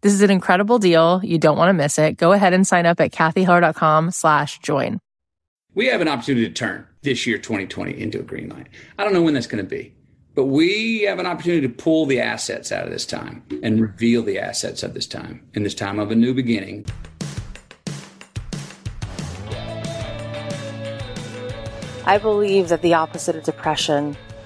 this is an incredible deal. You don't want to miss it. Go ahead and sign up at kathyheller.com slash join. We have an opportunity to turn this year, 2020, into a green light. I don't know when that's going to be, but we have an opportunity to pull the assets out of this time and reveal the assets of this time in this time of a new beginning. I believe that the opposite of depression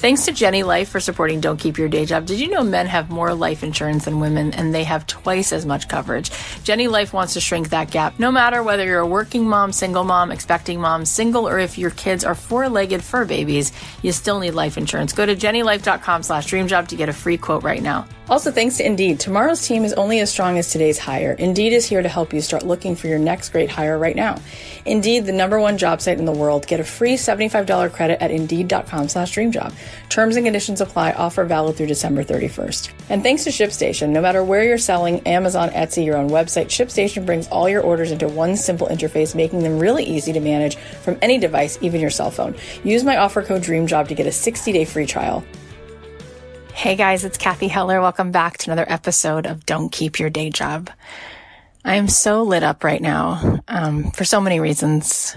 Thanks to Jenny Life for supporting Don't Keep Your Day Job. Did you know men have more life insurance than women and they have twice as much coverage? Jenny Life wants to shrink that gap. No matter whether you're a working mom, single mom, expecting mom, single, or if your kids are four-legged fur babies, you still need life insurance. Go to jennylife.com slash dreamjob to get a free quote right now. Also, thanks to Indeed. Tomorrow's team is only as strong as today's hire. Indeed is here to help you start looking for your next great hire right now. Indeed, the number one job site in the world. Get a free $75 credit at Indeed.com slash dreamjob. Terms and conditions apply. Offer valid through December 31st. And thanks to ShipStation, no matter where you're selling, Amazon, Etsy, your own website, ShipStation brings all your orders into one simple interface, making them really easy to manage from any device, even your cell phone. Use my offer code DREAMJOB to get a 60-day free trial. Hey guys, it's Kathy Heller. Welcome back to another episode of Don't Keep Your Day Job. I am so lit up right now um, for so many reasons.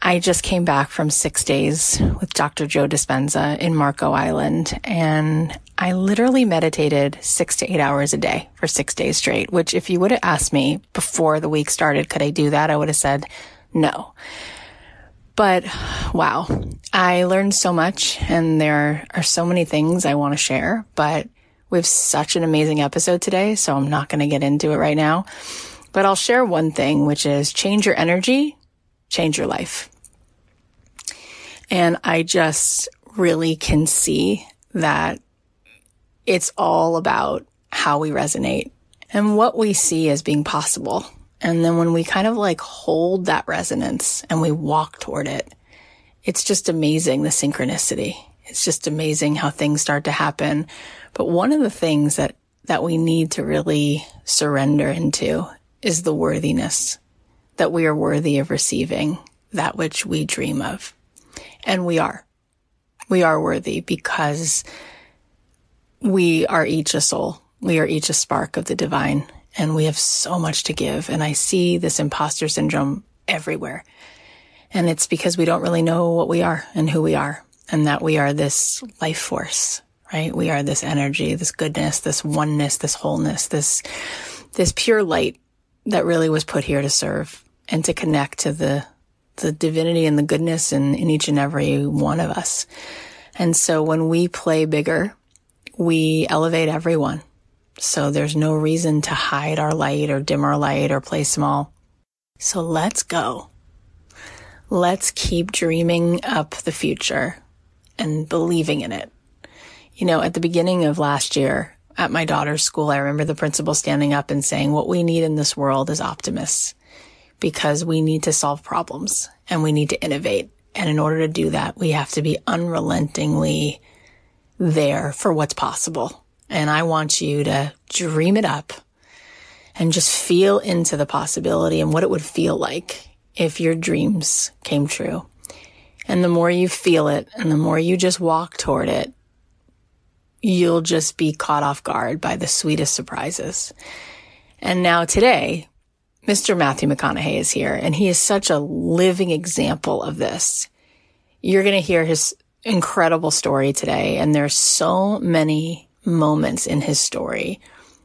I just came back from six days with Dr. Joe Dispenza in Marco Island, and I literally meditated six to eight hours a day for six days straight, which if you would have asked me before the week started, could I do that? I would have said no. But wow, I learned so much and there are so many things I want to share, but we have such an amazing episode today. So I'm not going to get into it right now, but I'll share one thing, which is change your energy, change your life. And I just really can see that it's all about how we resonate and what we see as being possible. And then when we kind of like hold that resonance and we walk toward it, it's just amazing the synchronicity. It's just amazing how things start to happen. But one of the things that, that we need to really surrender into is the worthiness that we are worthy of receiving that which we dream of. And we are. We are worthy because we are each a soul. We are each a spark of the divine and we have so much to give. And I see this imposter syndrome everywhere. And it's because we don't really know what we are and who we are and that we are this life force, right? We are this energy, this goodness, this oneness, this wholeness, this, this pure light that really was put here to serve and to connect to the, the divinity and the goodness in, in each and every one of us. And so when we play bigger, we elevate everyone so there's no reason to hide our light or dim our light or play small. So let's go. Let's keep dreaming up the future and believing in it. You know, at the beginning of last year at my daughter's school, I remember the principal standing up and saying, what we need in this world is optimists because we need to solve problems and we need to innovate. And in order to do that, we have to be unrelentingly there for what's possible And I want you to dream it up and just feel into the possibility and what it would feel like if your dreams came true. And the more you feel it and the more you just walk toward it, you'll just be caught off guard by the sweetest surprises. And now today, Mr. Matthew McConaughey is here and he is such a living example of this. You're going to hear his incredible story today. And there's so many moments in his story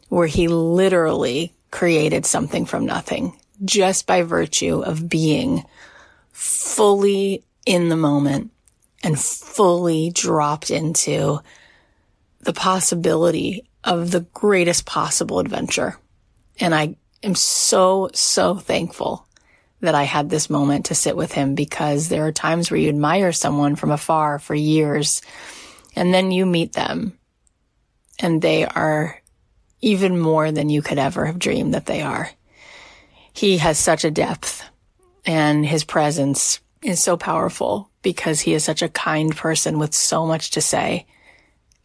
where he literally created something from nothing just by virtue of being fully in the moment and fully dropped into the possibility of the greatest possible adventure. And I am so, so thankful that I had this moment to sit with him because there are times where you admire someone from afar for years and then you meet them and they are even more than you could ever have dreamed that they are. He has such a depth and his presence is so powerful because he is such a kind person with so much to say.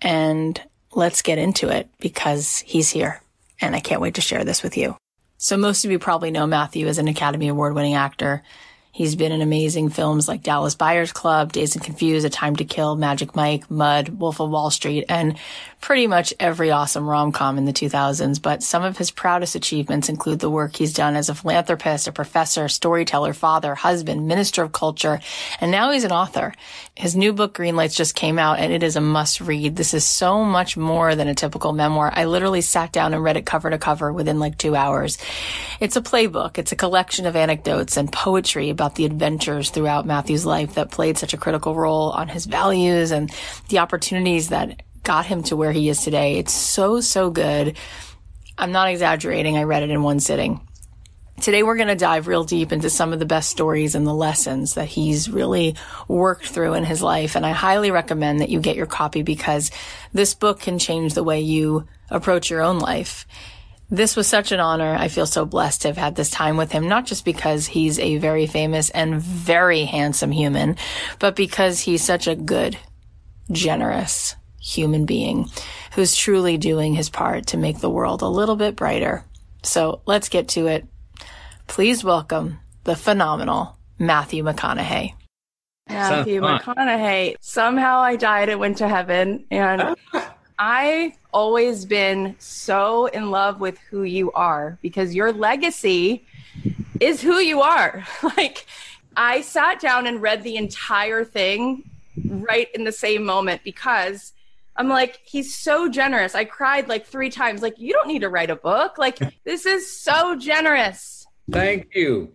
And let's get into it because he's here and I can't wait to share this with you. So most of you probably know Matthew as an Academy Award winning actor. He's been in amazing films like Dallas Buyers Club, Dazed and Confused, A Time to Kill, Magic Mike, Mud, Wolf of Wall Street, and pretty much every awesome rom-com in the 2000s. But some of his proudest achievements include the work he's done as a philanthropist, a professor, storyteller, father, husband, minister of culture, and now he's an author. His new book, Green Lights, just came out and it is a must read. This is so much more than a typical memoir. I literally sat down and read it cover to cover within like two hours. It's a playbook. It's a collection of anecdotes and poetry about the adventures throughout Matthew's life that played such a critical role on his values and the opportunities that got him to where he is today. It's so, so good. I'm not exaggerating. I read it in one sitting. Today we're going to dive real deep into some of the best stories and the lessons that he's really worked through in his life. And I highly recommend that you get your copy because this book can change the way you approach your own life. This was such an honor. I feel so blessed to have had this time with him, not just because he's a very famous and very handsome human, but because he's such a good, generous human being who's truly doing his part to make the world a little bit brighter. So let's get to it. Please welcome the phenomenal Matthew McConaughey. Matthew McConaughey. Somehow I died and went to heaven and I've always been so in love with who you are because your legacy is who you are. like I sat down and read the entire thing right in the same moment because I'm like, he's so generous. I cried like three times. Like, you don't need to write a book. Like, this is so generous. Thank you.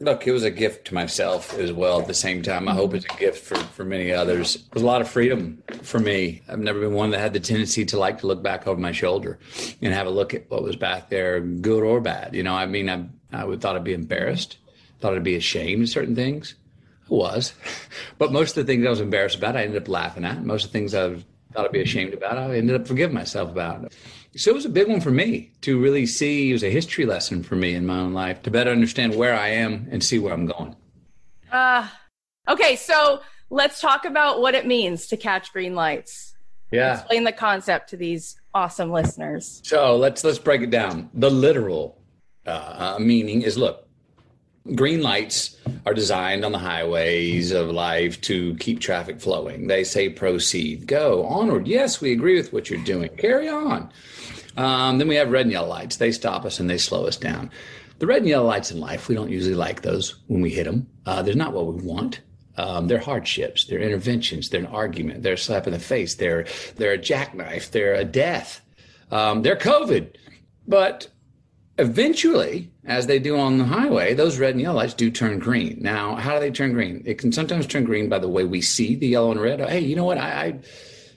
Look, it was a gift to myself as well at the same time. I hope it's a gift for, for many others. It was a lot of freedom for me. I've never been one that had the tendency to like to look back over my shoulder and have a look at what was back there, good or bad. You know, I mean, I, I would thought I'd be embarrassed, thought I'd be ashamed of certain things. I was. But most of the things I was embarrassed about, I ended up laughing at. Most of the things I thought I'd be ashamed about, I ended up forgiving myself about. So it was a big one for me to really see. It was a history lesson for me in my own life to better understand where I am and see where I'm going. Uh, okay, so let's talk about what it means to catch green lights. Yeah. Explain the concept to these awesome listeners. So let's let's break it down. The literal uh, meaning is look, green lights are designed on the highways of life to keep traffic flowing. They say proceed, go onward. Yes, we agree with what you're doing. Carry on. Um, then we have red and yellow lights. They stop us and they slow us down. The red and yellow lights in life, we don't usually like those when we hit them. Uh, they're not what we want. Um, they're hardships. They're interventions. They're an argument. They're a slap in the face. They're they're a jackknife. They're a death. Um, they're COVID. But eventually, as they do on the highway, those red and yellow lights do turn green. Now, how do they turn green? It can sometimes turn green by the way we see the yellow and red. Hey, you know what? I, I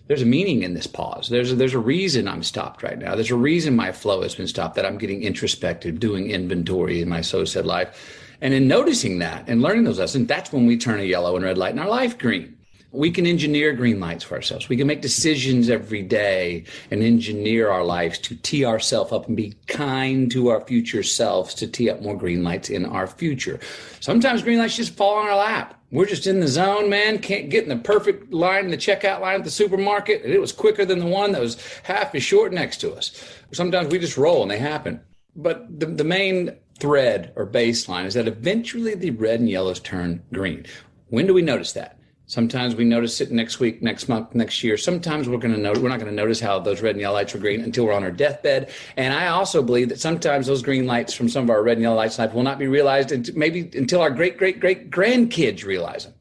there's a meaning in this pause. There's a, there's a reason I'm stopped right now. There's a reason my flow has been stopped. That I'm getting introspective, doing inventory in my so said life, and in noticing that and learning those lessons, that's when we turn a yellow and red light in our life green. We can engineer green lights for ourselves. We can make decisions every day and engineer our lives to tee ourselves up and be kind to our future selves to tee up more green lights in our future. Sometimes green lights just fall on our lap. We're just in the zone, man. Can't get in the perfect line in the checkout line at the supermarket. And it was quicker than the one that was half as short next to us. Sometimes we just roll and they happen. But the, the main thread or baseline is that eventually the red and yellows turn green. When do we notice that? Sometimes we notice it next week, next month, next year. Sometimes we're going to we're not going to notice how those red and yellow lights were green until we're on our deathbed. And I also believe that sometimes those green lights from some of our red and yellow lights life will not be realized until, maybe until our great, great, great grandkids realize them.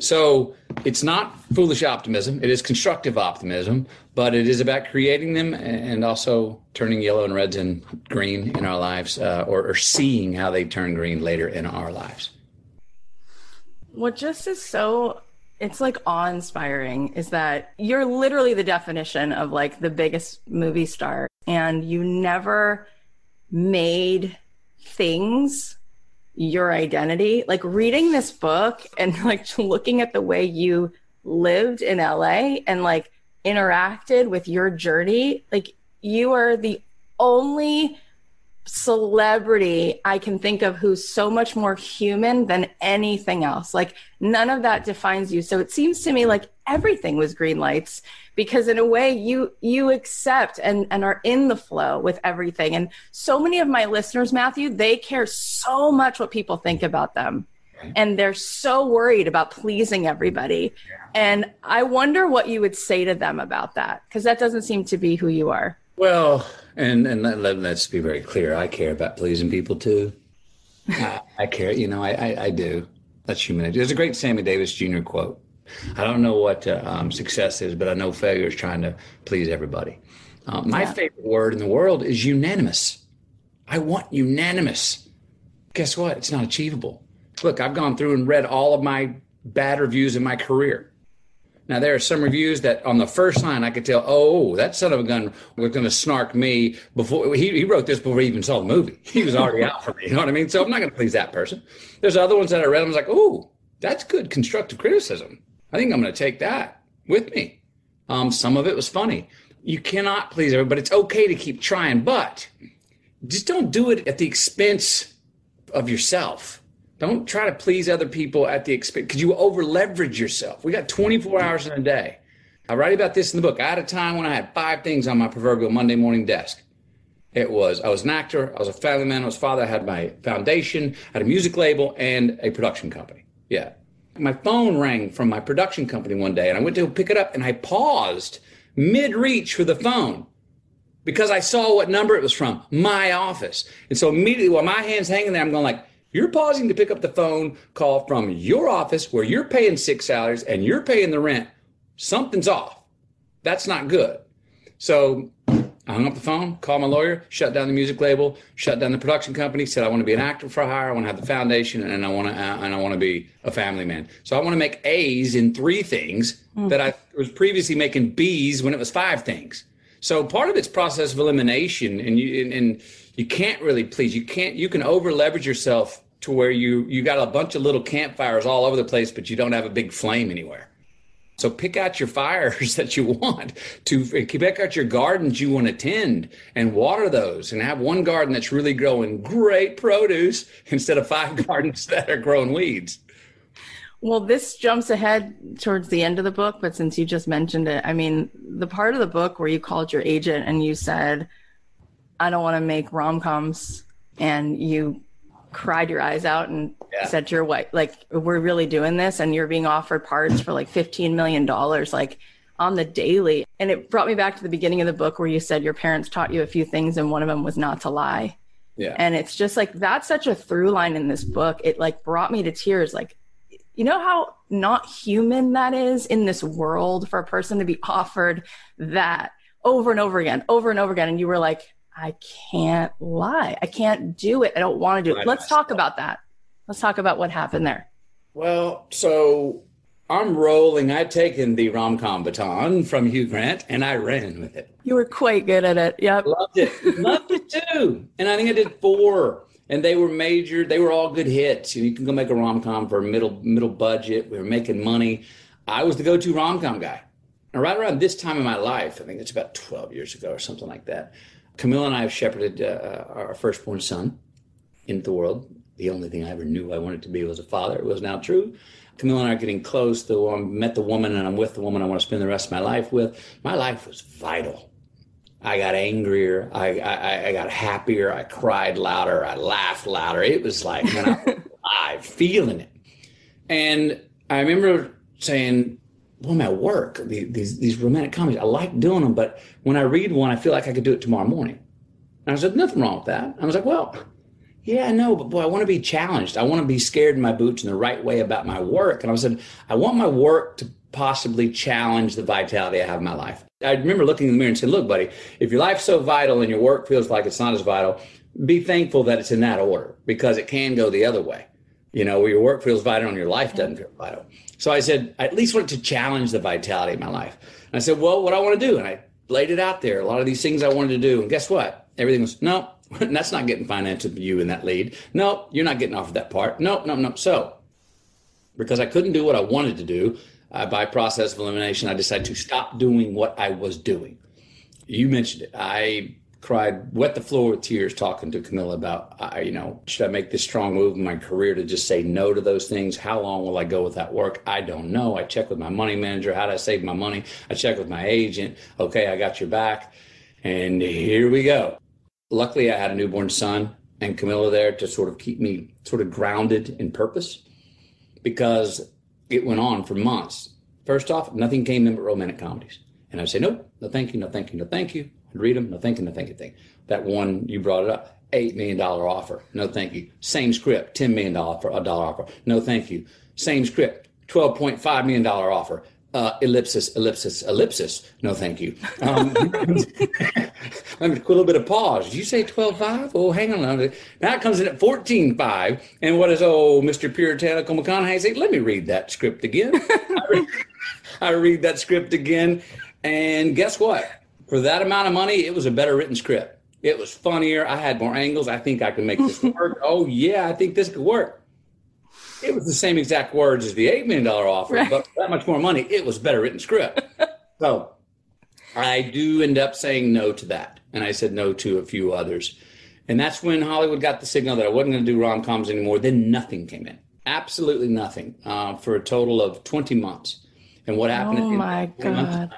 So it's not foolish optimism. It is constructive optimism, but it is about creating them and also turning yellow and reds and green in our lives uh, or, or seeing how they turn green later in our lives. What just is so it's like awe-inspiring is that you're literally the definition of like the biggest movie star and you never made things your identity. Like reading this book and like looking at the way you lived in LA and like interacted with your journey like you are the only celebrity I can think of who's so much more human than anything else. Like none of that defines you. So it seems to me like everything was green lights because in a way you you accept and and are in the flow with everything. And so many of my listeners, Matthew, they care so much what people think about them. And they're so worried about pleasing everybody. And I wonder what you would say to them about that because that doesn't seem to be who you are. Well, and and let, us be very clear. I care about pleasing people too. I, I, care, you know, I, I, I, do. That's humanity. There's a great Sammy Davis Jr. quote. I don't know what uh, um, success is, but I know failure is trying to please everybody. Uh, my yeah. favorite word in the world is unanimous. I want unanimous. Guess what? It's not achievable. Look, I've gone through and read all of my bad reviews in my career. Now there are some reviews that on the first line I could tell, oh, that son of a gun was going to snark me before he, he wrote this before he even saw the movie. He was already out for me. You know what I mean? So I'm not going to please that person. There's other ones that I read. I was like, oh, that's good constructive criticism. I think I'm going to take that with me. Um, some of it was funny. You cannot please everybody. But it's okay to keep trying, but just don't do it at the expense of yourself. Don't try to please other people at the expense because you over leverage yourself. We got 24 mm-hmm. hours in a day. I write about this in the book. I had a time when I had five things on my proverbial Monday morning desk. It was I was an actor, I was a family man, I was father, I had my foundation, I had a music label, and a production company. Yeah. My phone rang from my production company one day, and I went to pick it up, and I paused mid reach for the phone because I saw what number it was from, my office. And so immediately while my hand's hanging there, I'm going like, you're pausing to pick up the phone call from your office where you're paying six salaries and you're paying the rent. Something's off. That's not good. So I hung up the phone, called my lawyer, shut down the music label, shut down the production company, said I want to be an actor for hire, I want to have the foundation, and I want to uh, and I want to be a family man. So I want to make A's in three things mm. that I was previously making B's when it was five things. So part of it's process of elimination, and you and, and you can't really please. You can't. You can over leverage yourself to where you you got a bunch of little campfires all over the place, but you don't have a big flame anywhere. So pick out your fires that you want to pick out your gardens you want to tend and water those and have one garden that's really growing great produce instead of five gardens that are growing weeds. Well, this jumps ahead towards the end of the book, but since you just mentioned it, I mean, the part of the book where you called your agent and you said, I don't want to make rom coms, and you cried your eyes out and yeah. said to your wife, like, we're really doing this and you're being offered parts for like $15 million, like on the daily. And it brought me back to the beginning of the book where you said your parents taught you a few things and one of them was not to lie. Yeah. And it's just like, that's such a through line in this book. It like brought me to tears. Like, you know how not human that is in this world for a person to be offered that over and over again, over and over again. And you were like, I can't lie. I can't do it. I don't want to do it. Let's talk about that. Let's talk about what happened there. Well, so I'm rolling. I'd taken the rom com baton from Hugh Grant and I ran with it. You were quite good at it. Yep. Loved it. Loved it too. And I think I did four. And they were major, they were all good hits. You can go make a rom com for a middle middle budget. We were making money. I was the go to rom com guy. And right around this time in my life, I think it's about 12 years ago or something like that, Camilla and I have shepherded uh, our firstborn son into the world. The only thing I ever knew I wanted to be was a father. It was now true. Camilla and I are getting close. To, I met the woman and I'm with the woman I want to spend the rest of my life with. My life was vital. I got angrier. I, I, I got happier. I cried louder. I laughed louder. It was like, I'm feeling it. And I remember saying, boy, my work, these, these romantic comedies, I like doing them, but when I read one, I feel like I could do it tomorrow morning. And I said, nothing wrong with that. I was like, well, yeah, I know, but boy, I want to be challenged. I want to be scared in my boots in the right way about my work. And I said, I want my work to possibly challenge the vitality I have in my life. I remember looking in the mirror and saying, look, buddy, if your life's so vital and your work feels like it's not as vital, be thankful that it's in that order because it can go the other way. You know, where your work feels vital and your life doesn't feel vital. So I said, I at least want to challenge the vitality of my life. And I said, well, what I want to do. And I laid it out there, a lot of these things I wanted to do. And guess what? Everything was, no, that's not getting financed with you in that lead. No, you're not getting offered that part. No, no, no. So because I couldn't do what I wanted to do, uh, by process of elimination, I decided to stop doing what I was doing. You mentioned it. I cried, wet the floor with tears talking to Camilla about, uh, you know, should I make this strong move in my career to just say no to those things? How long will I go with that work? I don't know. I check with my money manager. How do I save my money? I check with my agent. Okay, I got your back. And here we go. Luckily, I had a newborn son and Camilla there to sort of keep me sort of grounded in purpose because it went on for months. First off, nothing came in but romantic comedies. And I'd say, nope, no thank you, no thank you, no thank you. I'd read them, no thank you, no thank you, thing. That one, you brought it up, $8 million offer, no thank you. Same script, $10 million offer, a dollar offer, no thank you. Same script, $12.5 million offer, uh, ellipsis, ellipsis, ellipsis. No, thank you. Um, let me a little bit of pause. Did you say 12.5? Oh, hang on. Now it comes in at 14.5. And what does, oh, Mr. Puritanical McConaughey say? Let me read that script again. I, read, I read that script again. And guess what? For that amount of money, it was a better written script. It was funnier. I had more angles. I think I can make this work. oh, yeah, I think this could work it was the same exact words as the $8 million offer, right. but that much more money, it was better written script. so I do end up saying no to that. And I said no to a few others. And that's when Hollywood got the signal that I wasn't going to do rom coms anymore. Then nothing came in. Absolutely nothing uh, for a total of 20 months. And what happened? Oh my God.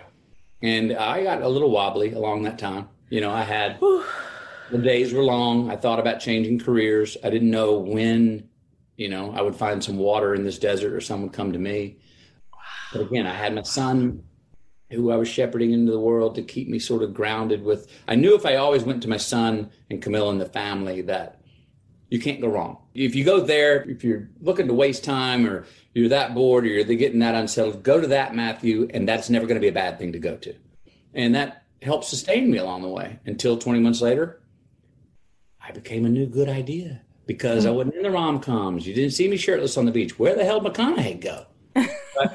And I got a little wobbly along that time. You know, I had the days were long. I thought about changing careers. I didn't know when you know, I would find some water in this desert or someone would come to me. But again, I had my son who I was shepherding into the world to keep me sort of grounded with. I knew if I always went to my son and Camilla and the family that you can't go wrong. If you go there, if you're looking to waste time or you're that bored or you're getting that unsettled, go to that Matthew, and that's never going to be a bad thing to go to. And that helped sustain me along the way until 20 months later, I became a new good idea because mm-hmm. I wasn't in the rom coms. You didn't see me shirtless on the beach. Where the hell McConaughey go?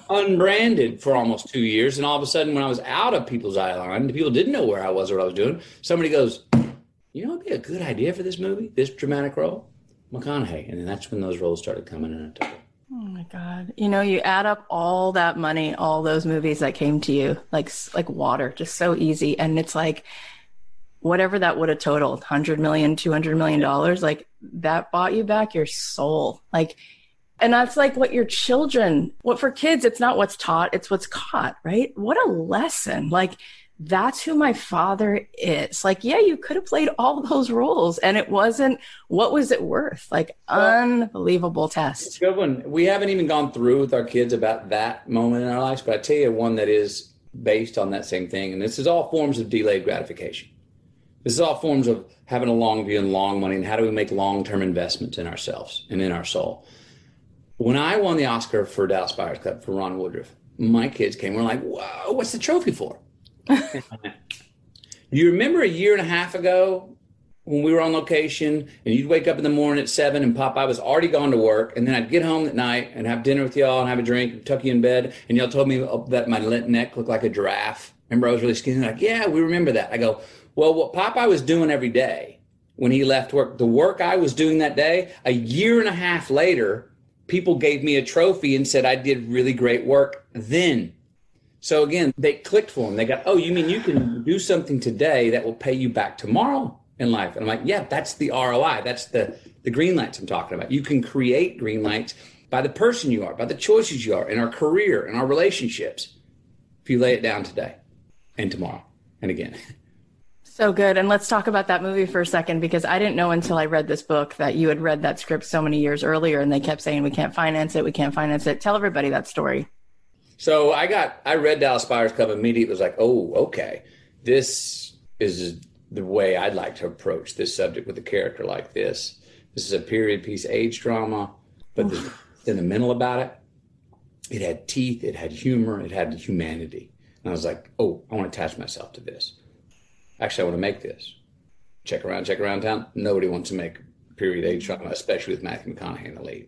Unbranded for almost two years, and all of a sudden, when I was out of people's eye line, people didn't know where I was or what I was doing. Somebody goes, "You know, it'd be a good idea for this movie, this dramatic role, McConaughey." And then that's when those roles started coming in. Oh my god! You know, you add up all that money, all those movies that came to you, like like water, just so easy, and it's like whatever that would have totaled 100 million 200 million dollars like that bought you back your soul like and that's like what your children what for kids it's not what's taught it's what's caught right what a lesson like that's who my father is like yeah you could have played all those roles and it wasn't what was it worth like unbelievable test good one we haven't even gone through with our kids about that moment in our lives but i tell you one that is based on that same thing and this is all forms of delayed gratification this is all forms of having a long view and long money and how do we make long term investments in ourselves and in our soul. When I won the Oscar for Dallas Buyers Club for Ron Woodroof, my kids came. We're like, "Whoa, what's the trophy for?" you remember a year and a half ago when we were on location and you'd wake up in the morning at seven and Popeye was already gone to work and then I'd get home at night and have dinner with y'all and have a drink, and tuck you in bed, and y'all told me uh, that my lint neck looked like a giraffe. Remember I was really skinny? Like, yeah, we remember that. I go, well, what Popeye was doing every day when he left work, the work I was doing that day, a year and a half later, people gave me a trophy and said I did really great work then. So again, they clicked for them. They got, oh, you mean you can do something today that will pay you back tomorrow in life? And I'm like, yeah, that's the ROI. That's the the green lights I'm talking about. You can create green lights by the person you are, by the choices you are in our career, in our relationships. If you lay it down today and tomorrow and again. So good. And let's talk about that movie for a second because I didn't know until I read this book that you had read that script so many years earlier and they kept saying, we can't finance it. We can't finance it. Tell everybody that story. So I got, I read Dallas Buyers Club immediately. It was like, oh, okay. This is the way I'd like to approach this subject with a character like this. This is a period piece age drama, but there's sentimental about it. It had teeth, it had humor, it had humanity. And I was like, oh, I want to attach myself to this actually, I want to make this. Check around, check around town. Nobody wants to make period age drama, especially with Matthew McConaughey in the lead.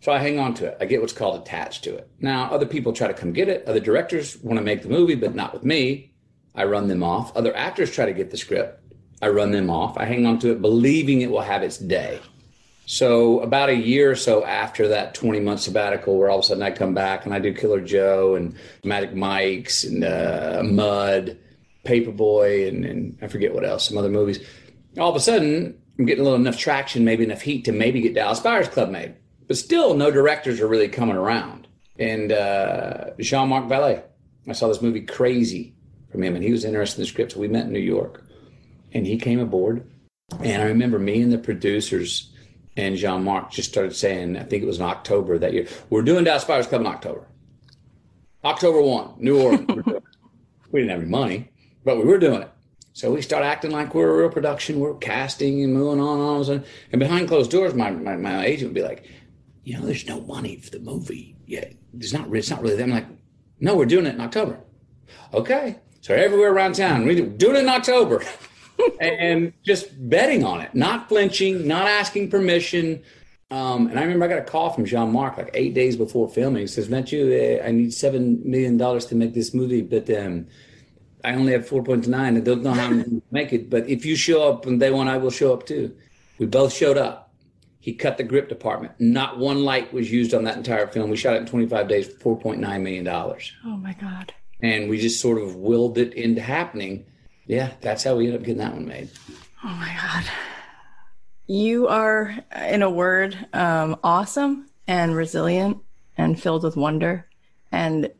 So I hang on to it. I get what's called attached to it. Now, other people try to come get it. Other directors want to make the movie, but not with me. I run them off. Other actors try to get the script. I run them off. I hang on to it, believing it will have its day. So about a year or so after that 20 month sabbatical, where all of a sudden I come back and I do Killer Joe and Magic Mike's and uh, Mud Paperboy and, and I forget what else, some other movies. All of a sudden, I'm getting a little enough traction, maybe enough heat to maybe get Dallas Buyers Club made. But still, no directors are really coming around. And uh, Jean Marc Vallée, I saw this movie Crazy from him, and he was interested in the script. So we met in New York, and he came aboard. And I remember me and the producers and Jean Marc just started saying, I think it was in October that year, we're doing Dallas Buyers Club in October. October 1, New Orleans. we didn't have any money but we were doing it. So we start acting like we're a real production. We're casting and moving on and all of a. And behind closed doors, my, my, my agent would be like, you know, there's no money for the movie yet. There's not, it's not really them. like, no, we're doing it in October. Okay. So everywhere around town, we do, doing it in October. and just betting on it, not flinching, not asking permission. Um, and I remember I got a call from Jean Marc like eight days before filming. He says, Matthew, uh, I need $7 million to make this movie, but um, I only have 4.9. I don't know how I'm going to make it, but if you show up on day one, I will show up too. We both showed up. He cut the grip department. Not one light was used on that entire film. We shot it in 25 days for $4.9 million. Oh my God. And we just sort of willed it into happening. Yeah, that's how we ended up getting that one made. Oh my God. You are, in a word, um, awesome and resilient and filled with wonder. And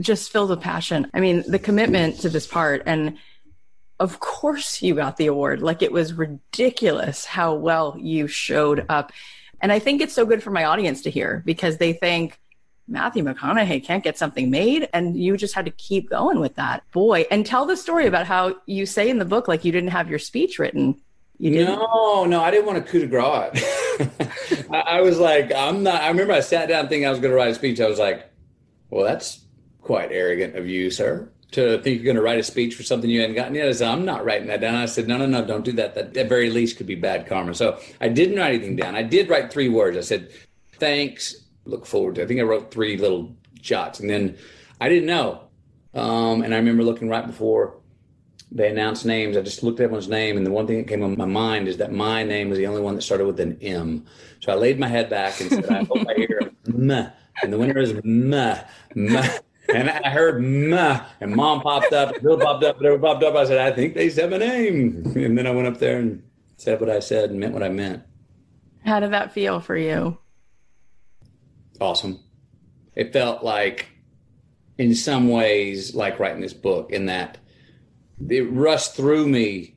just filled with passion. I mean, the commitment to this part and of course you got the award. Like it was ridiculous how well you showed up. And I think it's so good for my audience to hear because they think Matthew McConaughey can't get something made and you just had to keep going with that. Boy, and tell the story about how you say in the book like you didn't have your speech written. No, no, I didn't want to coup de grace. I, I was like, I'm not I remember I sat down thinking I was going to write a speech. I was like, well, that's quite arrogant of you, sir, to think you're going to write a speech for something you hadn't gotten yet. I said, I'm not writing that down. I said, no, no, no, don't do that. That at very least could be bad karma. So I didn't write anything down. I did write three words. I said, thanks, look forward to. I think I wrote three little shots, and then I didn't know. Um, and I remember looking right before they announced names. I just looked at everyone's name, and the one thing that came on my mind is that my name was the only one that started with an M. So I laid my head back and said, I hope I hear meh. And the winner is meh and I heard ma, and mom popped up, Bill popped up, whatever popped up. I said, I think they said my name. And then I went up there and said what I said and meant what I meant. How did that feel for you? Awesome. It felt like, in some ways, like writing this book, in that it rushed through me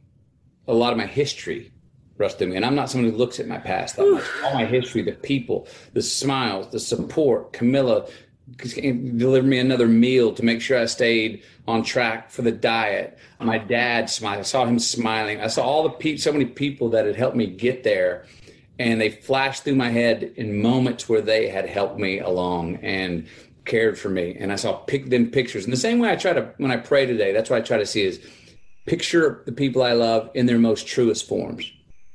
a lot of my history rushed through me. And I'm not someone who looks at my past that much. All my history, the people, the smiles, the support, Camilla delivered me another meal to make sure I stayed on track for the diet. My dad smiled. I saw him smiling. I saw all the people, so many people that had helped me get there. And they flashed through my head in moments where they had helped me along and cared for me. And I saw pick them pictures. And the same way I try to, when I pray today, that's what I try to see is picture the people I love in their most truest forms.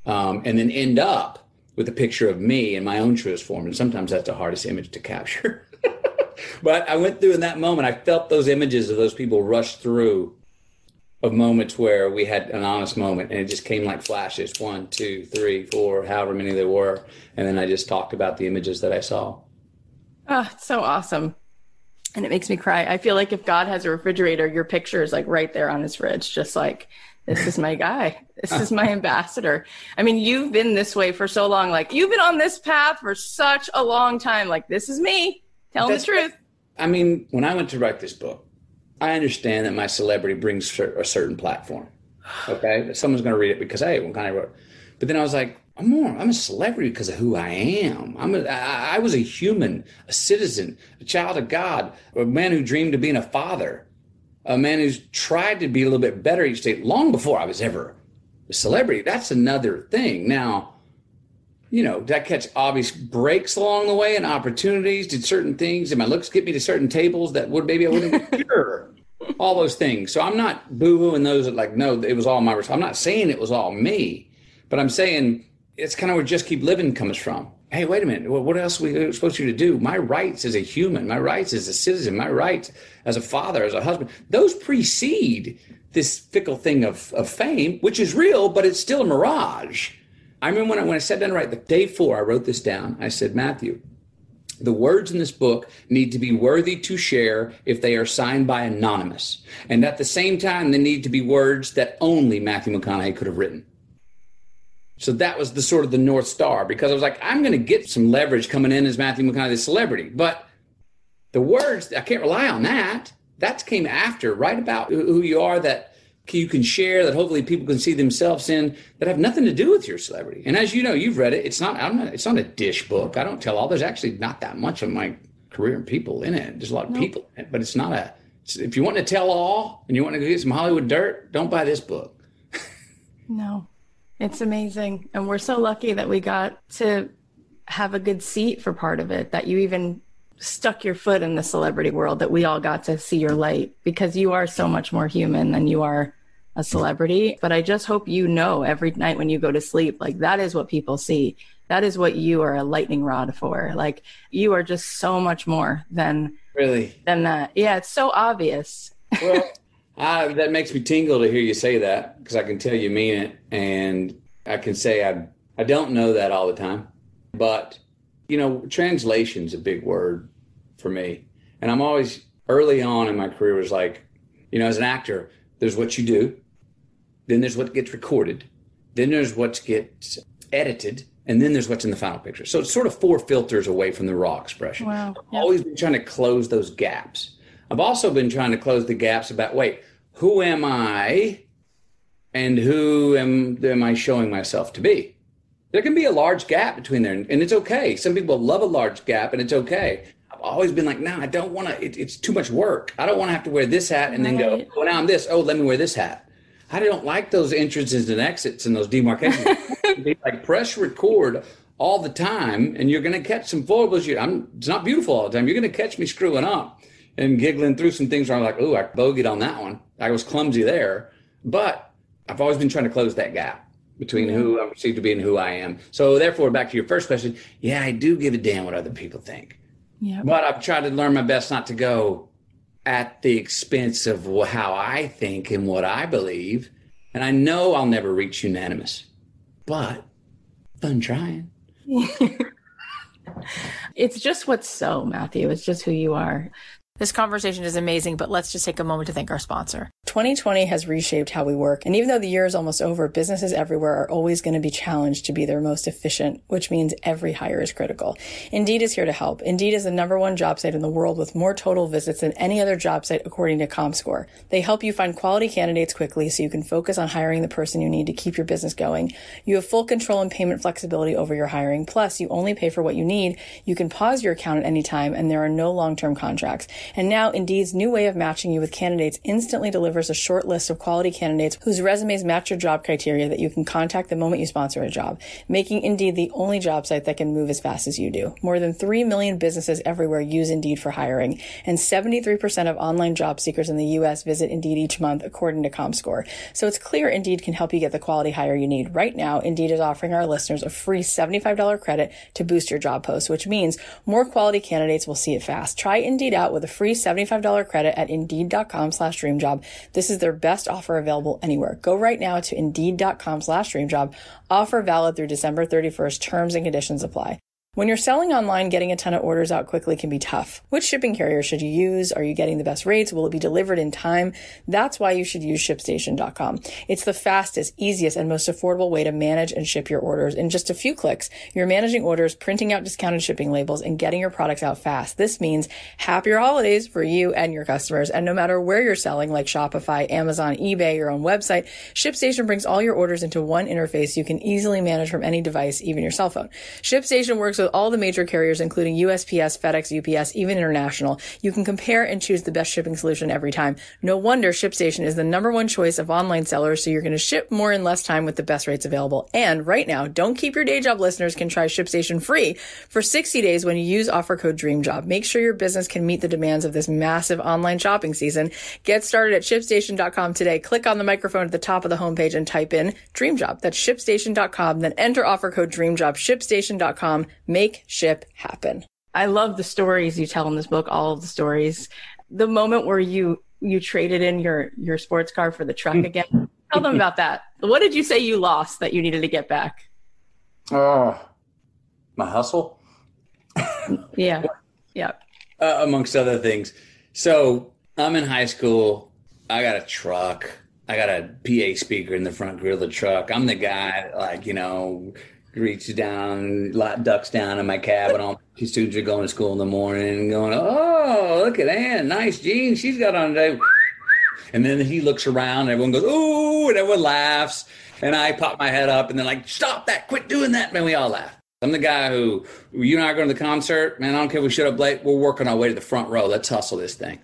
Um, and then end up with a picture of me in my own truest form. And sometimes that's the hardest image to capture. but I went through in that moment, I felt those images of those people rush through. of moments where we had an honest moment and it just came like flashes one, two, three, four, however many there were. And then I just talked about the images that I saw. Oh, it's so awesome. And it makes me cry. I feel like if God has a refrigerator, your picture is like right there on his fridge, just like, this is my guy. This is my ambassador. I mean, you've been this way for so long. Like, you've been on this path for such a long time. Like, this is me That's, the truth. I mean, when I went to write this book, I understand that my celebrity brings a certain platform. Okay, someone's going to read it because hey, kind of wrote. But then I was like, I'm more. I'm a celebrity because of who I am. I'm a, I, I was a human, a citizen, a child of God, a man who dreamed of being a father, a man who's tried to be a little bit better each day, long before I was ever a celebrity. That's another thing. Now, you know, did I catch obvious breaks along the way and opportunities? Did certain things, did my looks get me to certain tables that would maybe I wouldn't sure. All those things. So I'm not boo-hooing those that like, no, it was all my I'm not saying it was all me, but I'm saying it's kind of where just keep living comes from. Hey, wait a minute. What else are we uh, supposed to do? My rights as a human, my rights as a citizen, my rights as a father, as a husband, those precede this fickle thing of, of fame, which is real, but it's still a mirage I remember when I, when I sat down to write the day four, I wrote this down. I said, Matthew, the words in this book need to be worthy to share if they are signed by anonymous. And at the same time, they need to be words that only Matthew McConaughey could have written. So that was the sort of the North Star because I was like, I'm going to get some leverage coming in as Matthew McConaughey, the celebrity. But the words, I can't rely on that. That came after, right about who you are, that you can share that hopefully people can see themselves in that have nothing to do with your celebrity. And as you know, you've read it. It's not. I'm not. It's not a dish book. I don't tell all. There's actually not that much of my career and people in it. There's a lot of nope. people, in it, but it's not a. It's, if you want to tell all and you want to get some Hollywood dirt, don't buy this book. no, it's amazing, and we're so lucky that we got to have a good seat for part of it. That you even stuck your foot in the celebrity world that we all got to see your light because you are so much more human than you are a celebrity. But I just hope you know every night when you go to sleep, like that is what people see. That is what you are a lightning rod for. Like you are just so much more than really than that. Yeah, it's so obvious. well, I, that makes me tingle to hear you say that because I can tell you mean it, and I can say I I don't know that all the time, but you know, translation's a big word for me, and I'm always early on in my career was like, you know, as an actor, there's what you do, then there's what gets recorded, then there's what gets edited, and then there's what's in the final picture. So it's sort of four filters away from the raw expression. Wow. I've yep. always been trying to close those gaps. I've also been trying to close the gaps about wait, who am I and who am, am I showing myself to be? There can be a large gap between there, and it's okay. Some people love a large gap, and it's okay. I've always been like, no, I don't want to. It's too much work. I don't want to have to wear this hat and right. then go, well, oh, now I'm this. Oh, let me wear this hat. I don't like those entrances and exits and those demarcations. like press record all the time, and you're going to catch some foibles. You, I'm, it's not beautiful all the time. You're going to catch me screwing up and giggling through some things where I'm like, oh, I bogeyed on that one. I was clumsy there. But I've always been trying to close that gap between who mm-hmm. I'm perceived to be and who I am. So therefore, back to your first question, yeah, I do give a damn what other people think. Yeah. But I've tried to learn my best not to go at the expense of how I think and what I believe. And I know I'll never reach unanimous, but fun trying. it's just what's so, Matthew. It's just who you are. This conversation is amazing, but let's just take a moment to thank our sponsor. 2020 has reshaped how we work. And even though the year is almost over, businesses everywhere are always going to be challenged to be their most efficient, which means every hire is critical. Indeed is here to help. Indeed is the number one job site in the world with more total visits than any other job site according to ComScore. They help you find quality candidates quickly so you can focus on hiring the person you need to keep your business going. You have full control and payment flexibility over your hiring. Plus, you only pay for what you need. You can pause your account at any time and there are no long-term contracts. And now Indeed's new way of matching you with candidates instantly delivers a short list of quality candidates whose resumes match your job criteria that you can contact the moment you sponsor a job, making Indeed the only job site that can move as fast as you do. More than 3 million businesses everywhere use Indeed for hiring, and 73% of online job seekers in the U.S. visit Indeed each month, according to ComScore. So it's clear Indeed can help you get the quality hire you need. Right now, Indeed is offering our listeners a free $75 credit to boost your job post, which means more quality candidates will see it fast. Try Indeed out with a free $75 credit at Indeed.com slash dreamjob. This is their best offer available anywhere. Go right now to indeed.com slash dreamjob. Offer valid through December 31st. Terms and conditions apply. When you're selling online, getting a ton of orders out quickly can be tough. Which shipping carrier should you use? Are you getting the best rates? Will it be delivered in time? That's why you should use shipstation.com. It's the fastest, easiest, and most affordable way to manage and ship your orders. In just a few clicks, you're managing orders, printing out discounted shipping labels, and getting your products out fast. This means happier holidays for you and your customers. And no matter where you're selling, like Shopify, Amazon, eBay, your own website, ShipStation brings all your orders into one interface you can easily manage from any device, even your cell phone. ShipStation works with all the major carriers, including USPS, FedEx, UPS, even international. You can compare and choose the best shipping solution every time. No wonder ShipStation is the number one choice of online sellers, so you're going to ship more in less time with the best rates available. And right now, don't keep your day job listeners can try ShipStation free for 60 days when you use offer code DREAMJOB. Make sure your business can meet the demands of this massive online shopping season. Get started at shipstation.com today. Click on the microphone at the top of the homepage and type in DREAMJOB. That's shipstation.com. Then enter offer code DREAMJOB. Shipstation.com. Make ship happen. I love the stories you tell in this book, all of the stories. The moment where you you traded in your your sports car for the truck hmm. again. tell them about that. What did you say you lost that you needed to get back? Oh, my hustle. yeah. Yeah. Uh, amongst other things. So I'm in high school. I got a truck. I got a PA speaker in the front grill of the truck. I'm the guy, like, you know, reaches down, lot ducks down in my cab, and all my students are going to school in the morning and going, "Oh, look at Ann, nice jeans she's got on today." And then he looks around, and everyone goes, "Ooh!" and everyone laughs. And I pop my head up, and they're like, "Stop that! Quit doing that!" And we all laugh. I'm the guy who you and I are going to the concert. Man, I don't care if we showed up late. We're working our way to the front row. Let's hustle this thing.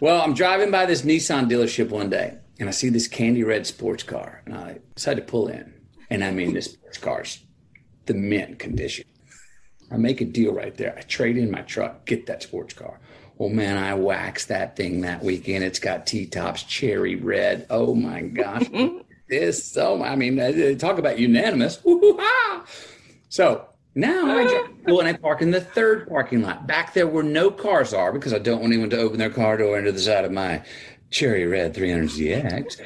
Well, I'm driving by this Nissan dealership one day, and I see this candy red sports car, and I decide to pull in. And I mean, this sports car's the mint condition. I make a deal right there. I trade in my truck, get that sports car. Well, man, I waxed that thing that weekend. It's got T tops, cherry red. Oh my gosh, this so. I mean, uh, talk about unanimous. So now I well, and I park in the third parking lot. Back there where no cars are because I don't want anyone to open their car door into the side of my cherry red 300ZX.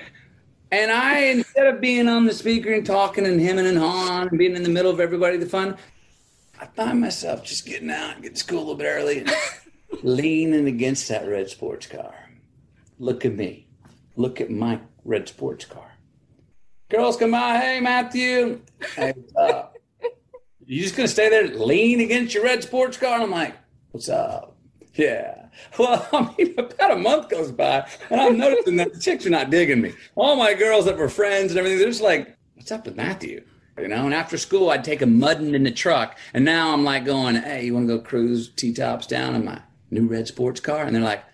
And I, instead of being on the speaker and talking and hemming and hawing and being in the middle of everybody, the fun, I find myself just getting out, getting to school a little bit early, and leaning against that red sports car. Look at me. Look at my red sports car. Girls come by, hey Matthew. Hey, what's up? You just gonna stay there, lean against your red sports car? And I'm like, what's up? Yeah. Well, I mean, about a month goes by, and I'm noticing that the chicks are not digging me. All my girls that were friends and everything, they're just like, "What's up with Matthew?" You know. And after school, I'd take a mudding in the truck, and now I'm like going, "Hey, you want to go cruise T tops down in my new red sports car?" And they're like,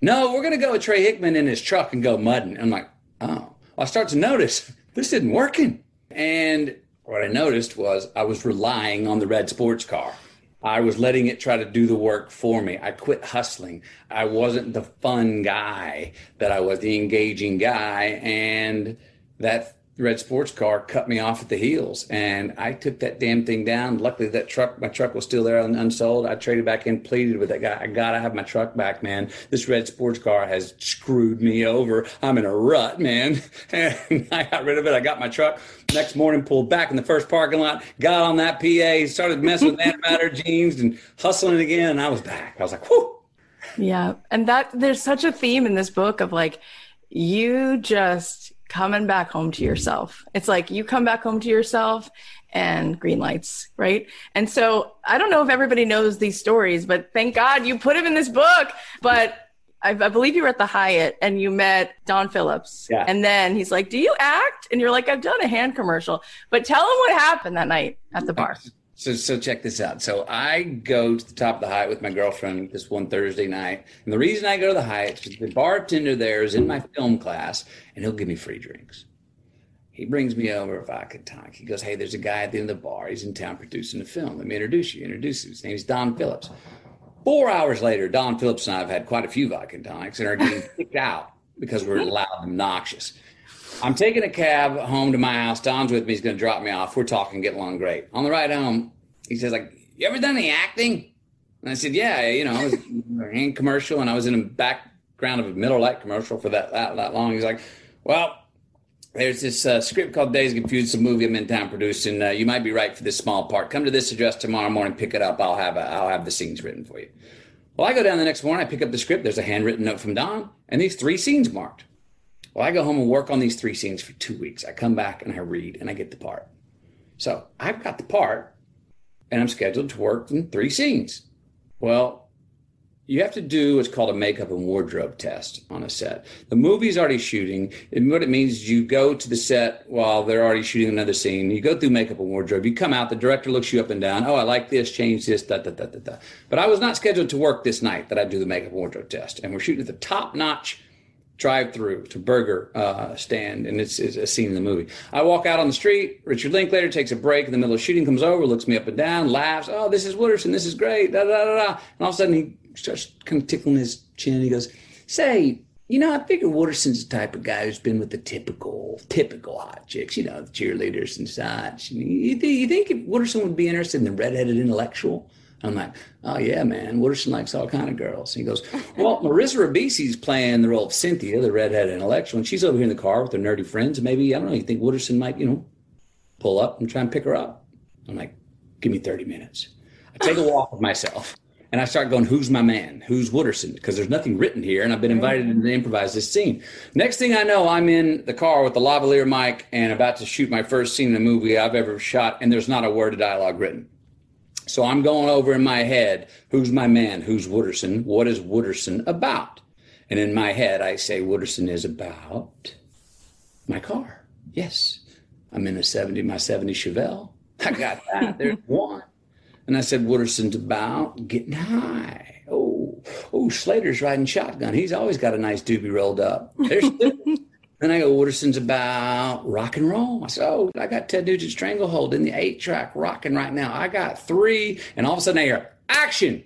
"No, we're gonna go with Trey Hickman in his truck and go mudding." I'm like, "Oh." I start to notice this isn't working, and what I noticed was I was relying on the red sports car. I was letting it try to do the work for me. I quit hustling. I wasn't the fun guy that I was the engaging guy. And that red sports car cut me off at the heels and I took that damn thing down. Luckily that truck, my truck was still there and unsold. I traded back in, pleaded with that guy. I gotta have my truck back, man. This red sports car has screwed me over. I'm in a rut, man. And I got rid of it. I got my truck. Next morning, pulled back in the first parking lot, got on that PA, started messing with antimatter jeans and hustling again. And I was back. I was like, whoo. Yeah. And that there's such a theme in this book of like, you just coming back home to yourself. It's like you come back home to yourself and green lights, right? And so I don't know if everybody knows these stories, but thank God you put them in this book. But I, I believe you were at the Hyatt and you met Don Phillips. Yeah. And then he's like, Do you act? And you're like, I've done a hand commercial. But tell him what happened that night at the bar. So, so check this out. So I go to the top of the Hyatt with my girlfriend this one Thursday night, and the reason I go to the Hyatt is the bartender there is in my film class, and he'll give me free drinks. He brings me over a vodka tonic. He goes, "Hey, there's a guy at the end of the bar. He's in town producing a film. Let me introduce you." Introduce you. His name's Don Phillips. Four hours later, Don Phillips and I have had quite a few vodka tonics and are getting kicked out because we're loud and obnoxious. I'm taking a cab home to my house. Don's with me. He's going to drop me off. We're talking, getting along great. On the ride home, he says, like, you ever done any acting? And I said, yeah, you know, I was in commercial and I was in a background of a Miller Lite commercial for that, that, that long. He's like, well, there's this uh, script called Dazed and Confused, a movie I'm in town producing. Uh, you might be right for this small part. Come to this address tomorrow morning, pick it up. I'll have a, I'll have the scenes written for you. Well, I go down the next morning, I pick up the script. There's a handwritten note from Don, and these three scenes marked. Well, I go home and work on these three scenes for two weeks. I come back and I read and I get the part. So I've got the part, and I'm scheduled to work in three scenes. Well, you have to do what's called a makeup and wardrobe test on a set. The movie's already shooting. And what it means is you go to the set while they're already shooting another scene. You go through makeup and wardrobe. You come out, the director looks you up and down. Oh, I like this, change this, da, da, da, da, da. But I was not scheduled to work this night that I do the makeup and wardrobe test. And we're shooting at the top notch drive through to burger uh, stand, and it's, it's, a scene in the movie. I walk out on the street. Richard Linklater takes a break in the middle of shooting, comes over, looks me up and down, laughs. Oh, this is Wooderson. This is great. Da da da da. And all of a sudden, he starts kind of tickling his chin. And he goes, "Say, you know, I figure Wooderson's the type of guy who's been with the typical, typical hot chicks, you know, the cheerleaders and such. You, you think if Wooderson would be interested in the redheaded intellectual?" I'm like, oh yeah, man, Wooderson likes all kind of girls. And he goes, well, Marissa Ribisi's playing the role of Cynthia, the redheaded intellectual, and she's over here in the car with her nerdy friends. Maybe I don't know. You think Wooderson might, you know, pull up and try and pick her up? I'm like, give me 30 minutes. I take a walk with myself. And I start going, who's my man? Who's Wooderson? Because there's nothing written here, and I've been invited to improvise this scene. Next thing I know, I'm in the car with the lavalier mic and about to shoot my first scene in a movie I've ever shot, and there's not a word of dialogue written. So I'm going over in my head, who's my man? Who's Wooderson? What is Wooderson about? And in my head, I say Wooderson is about my car. Yes, I'm in a 70, my 70 Chevelle. I got that. There's one. And I said, Wooderson's about getting high. Oh, oh, Slater's riding shotgun. He's always got a nice doobie rolled up. There's Then I go, Wooderson's about rock and roll. I said, Oh, I got Ted Nugent's Stranglehold in the eight track rocking right now. I got three. And all of a sudden I hear action.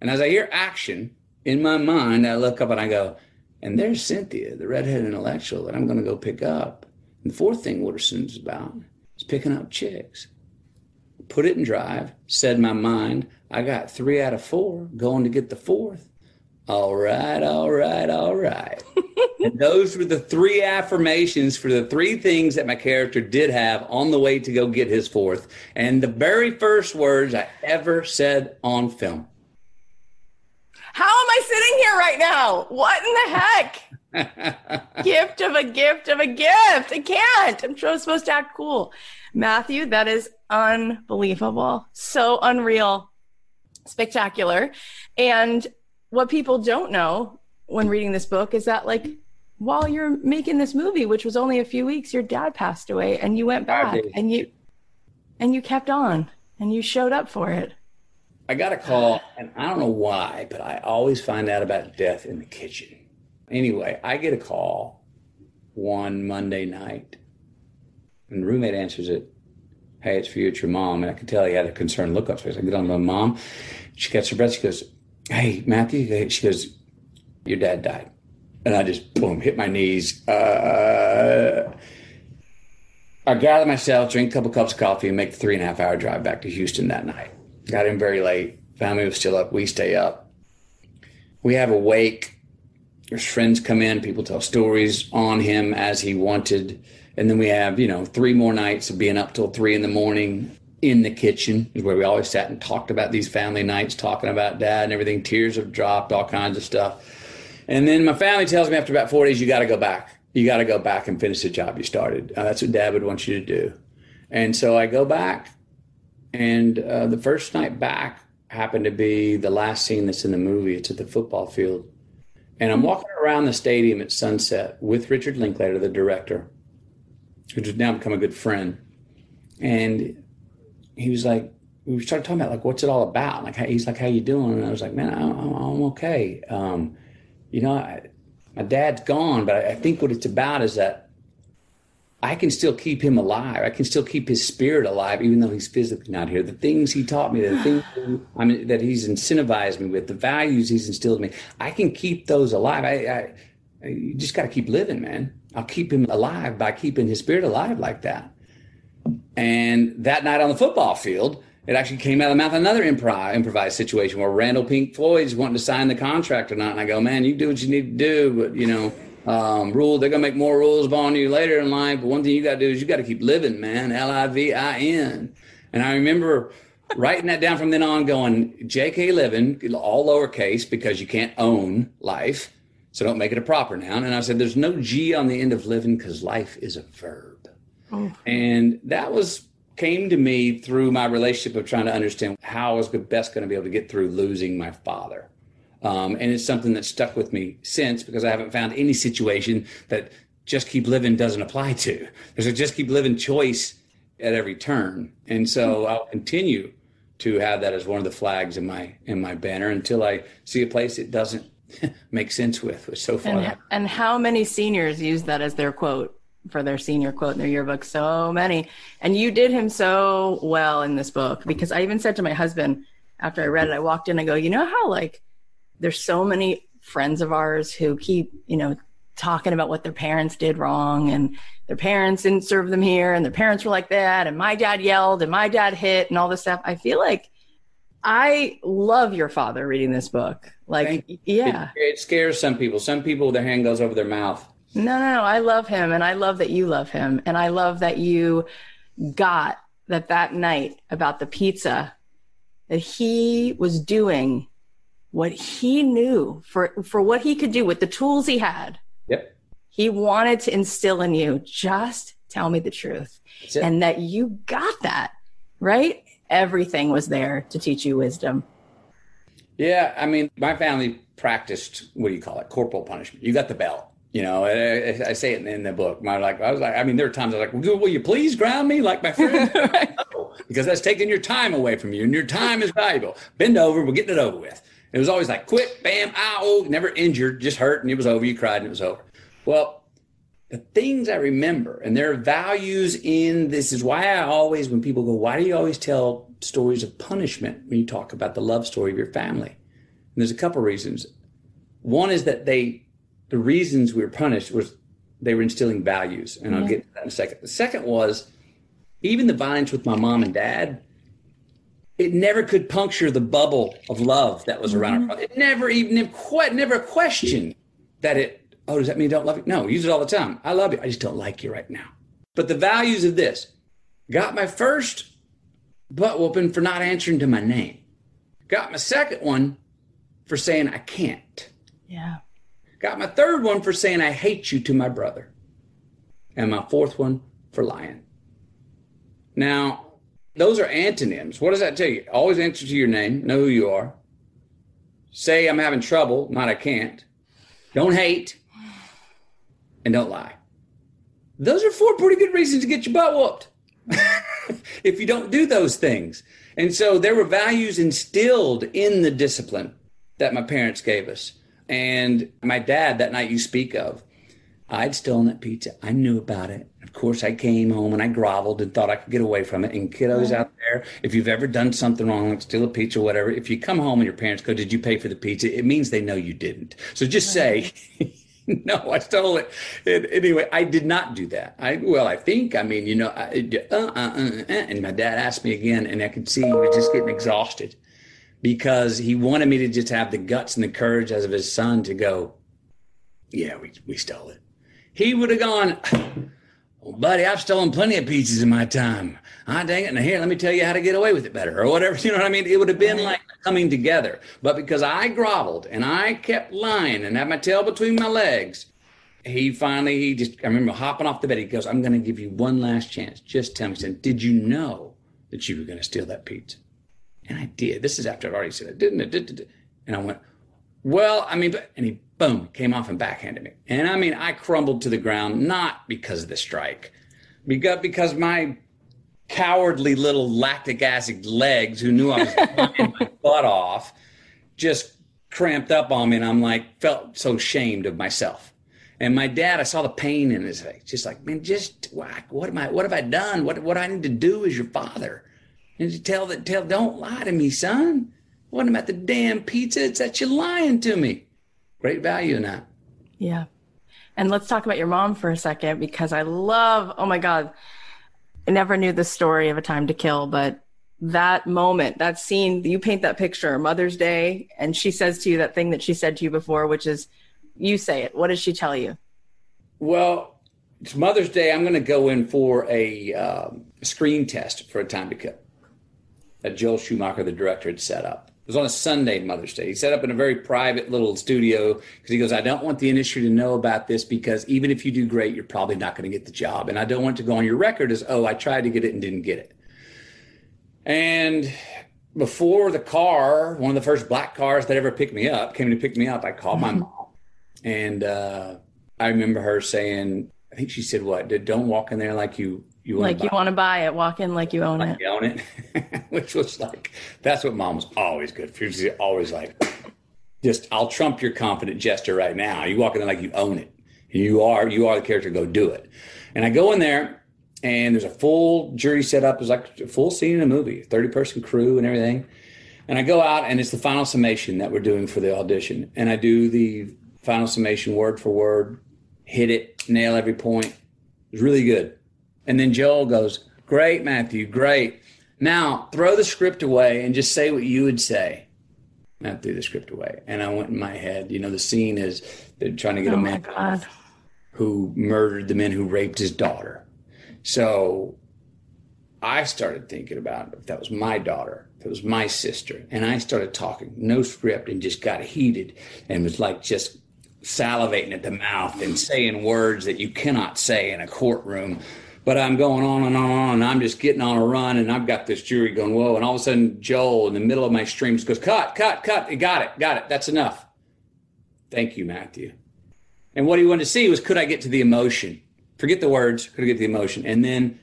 And as I hear action in my mind, I look up and I go, and there's Cynthia, the redhead intellectual that I'm going to go pick up. And the fourth thing Wooderson's about is picking up chicks. Put it in drive, said my mind, I got three out of four, going to get the fourth. All right, all right, all right. and those were the three affirmations for the three things that my character did have on the way to go get his fourth. And the very first words I ever said on film. How am I sitting here right now? What in the heck? gift of a gift of a gift. I can't. I'm supposed to act cool. Matthew, that is unbelievable. So unreal. Spectacular. And what people don't know when reading this book is that like while you're making this movie which was only a few weeks your dad passed away and you went back and you and you kept on and you showed up for it. I got a call and i don't know why but i always find out about death in the kitchen. Anyway i get a call one monday night and the roommate answers it. Hey it's for you it's your mom. And i can tell he had a concerned look up so i get on my mom. She gets her breath. She goes hey, Matthew, she goes, your dad died. And I just, boom, hit my knees. Uh, I gather myself, drink a couple cups of coffee, and make the three and a half hour drive back to Houston that night. Got in very late. Family was still up. We stay up. We have a wake. There's friends come in. People tell stories on him as he wanted. And then we have, you know, three more nights of being up till three in the morning in the kitchen is where we always sat and talked about these family nights, talking about dad and everything. Tears have dropped, all kinds of stuff. And then my family tells me after about four days, you got to go back. You got to go back and finish the job you started. Uh, that's what dad would want you to do. And so I go back, and uh, the first night back happened to be the last scene that's in the movie. It's at the football field. And I'm walking around the stadium at sunset with Richard Linklater, the director, who's now become a good friend. And he was like, we started talking about like what's it all about. Like he's like, how you doing? And I was like, man, I'm, I'm okay. Um, you know, I, my dad's gone, but I, I think what it's about is that I can still keep him alive. I can still keep his spirit alive, even though he's physically not here. The things he taught me, the things I mean, that he's incentivized me with, the values he's instilled in me, I can keep those alive. I, I you just got to keep living, man. I'll keep him alive by keeping his spirit alive like that. And that night on the football field, it actually came out of the mouth of another improv, improvised situation where Randall Pink Floyd's wanting to sign the contract or not. And I go, man, you do what you need to do, but you know, um, rule, they're going to make more rules upon you later in life. But one thing you got to do is you got to keep living, man. L I V I N. And I remember writing that down from then on, going, JK living, all lowercase because you can't own life. So don't make it a proper noun. And I said, there's no G on the end of living because life is a verb. Oh. And that was came to me through my relationship of trying to understand how I was best going to be able to get through losing my father. Um, and it's something that stuck with me since because I haven't found any situation that just keep living doesn't apply to. There's a just keep living choice at every turn. And so hmm. I'll continue to have that as one of the flags in my in my banner until I see a place it doesn't make sense with, which so far. And, and how many seniors use that as their quote? For their senior quote in their yearbook. So many. And you did him so well in this book because I even said to my husband after I read it, I walked in and go, you know how like there's so many friends of ours who keep, you know, talking about what their parents did wrong and their parents didn't serve them here and their parents were like that and my dad yelled and my dad hit and all this stuff. I feel like I love your father reading this book. Like, yeah. It, it scares some people. Some people, their hand goes over their mouth no, no, no. I love him and I love that you love him. And I love that you got that that night about the pizza that he was doing what he knew for for what he could do with the tools he had. Yep. He wanted to instill in you just tell me the truth. And that you got that, right? Everything was there to teach you wisdom. Yeah, I mean, my family practiced what do you call it? Corporal punishment. You got the belt you know, I, I, say it in the book. My like, I was like, I mean, there are times I was like, will you please ground me like my friend? no, because that's taking your time away from you, and your time is valuable. Bend over, we're getting it over with. It was always like quick, bam, ow, never injured, just hurt, and it was over. You cried, and it was over. Well, the things I remember, and there are values in this is why I always, when people go, why do you always tell stories of punishment when you talk about the love story of your family? And there's a couple reasons. One is that they the reasons we were punished was they were instilling values, and I'll get to that in a second. The second was even the violence with my mom and dad. It never could puncture the bubble of love that was around mm-hmm. It never even quite never a question that it. Oh, does that mean you don't love you? No, use it all the time. I love you. I just don't like you right now. But the values of this got my first butt whooping for not answering to my name. Got my second one for saying I can't. Yeah. Got my third one for saying I hate you to my brother. And my fourth one for lying. Now, those are antonyms. What does that tell you? Always answer to your name, know who you are. Say I'm having trouble, not I can't. Don't hate, and don't lie. Those are four pretty good reasons to get your butt whooped if you don't do those things. And so there were values instilled in the discipline that my parents gave us. And my dad, that night you speak of, I'd stolen that pizza. I knew about it. Of course, I came home and I groveled and thought I could get away from it. And kiddos out there, if you've ever done something wrong, like steal a pizza or whatever, if you come home and your parents go, Did you pay for the pizza? It means they know you didn't. So just say, No, I stole it. And anyway, I did not do that. I well, I think. I mean, you know, I, uh, uh, uh, uh, and my dad asked me again, and I could see he was just getting exhausted because he wanted me to just have the guts and the courage as of his son to go, yeah, we, we stole it. He would have gone, well, buddy, I've stolen plenty of pizzas in my time. Ah, dang it. Now here, let me tell you how to get away with it better or whatever. You know what I mean? It would have been like coming together. But because I groveled and I kept lying and had my tail between my legs, he finally, he just, I remember hopping off the bed. He goes, I'm going to give you one last chance. Just tell me. He said, did you know that you were going to steal that pizza? And I did. This is after I've already said it, didn't it? And I went, well, I mean, and he boom came off and backhanded me. And I mean, I crumbled to the ground not because of the strike, because because my cowardly little lactic acid legs, who knew I was my butt off, just cramped up on me, and I'm like felt so ashamed of myself. And my dad, I saw the pain in his face, just like, man, just what am I? What have I done? What what I need to do as your father? And you tell that tell don't lie to me, son. It wasn't about the damn pizza, it's that you're lying to me. Great value in that. Yeah. And let's talk about your mom for a second because I love, oh my God, I never knew the story of A Time to Kill, but that moment, that scene, you paint that picture, Mother's Day, and she says to you that thing that she said to you before, which is, you say it. What does she tell you? Well, it's Mother's Day. I'm going to go in for a um, screen test for a time to kill that Joel Schumacher, the director, had set up. It was on a Sunday, Mother's Day. He set up in a very private little studio because he goes, I don't want the industry to know about this because even if you do great, you're probably not going to get the job. And I don't want to go on your record as, oh, I tried to get it and didn't get it. And before the car, one of the first black cars that ever picked me up came to pick me up, I called my mom. And uh, I remember her saying, I think she said, what? Don't walk in there like you you like you want to buy it, walk in like you own like it. You own it, which was like that's what mom was always good for. She's always like, just I'll trump your confident gesture right now. You walk in there like you own it. You are you are the character. Go do it. And I go in there, and there's a full jury set up. It's like a full scene in a movie, thirty person crew and everything. And I go out, and it's the final summation that we're doing for the audition. And I do the final summation word for word, hit it, nail every point. It was really good. And then Joel goes, Great, Matthew, great. Now throw the script away and just say what you would say. And I threw the script away. And I went in my head, you know, the scene is they're trying to get oh a man who murdered the men who raped his daughter. So I started thinking about if that was my daughter, if it was my sister, and I started talking, no script, and just got heated and was like just salivating at the mouth and saying words that you cannot say in a courtroom but I'm going on and on and on. And I'm just getting on a run, and I've got this jury going, whoa. And all of a sudden, Joel, in the middle of my stream, just goes, cut, cut, cut. Got it, got it. That's enough. Thank you, Matthew. And what he wanted to see was, could I get to the emotion? Forget the words, could I get the emotion? And then,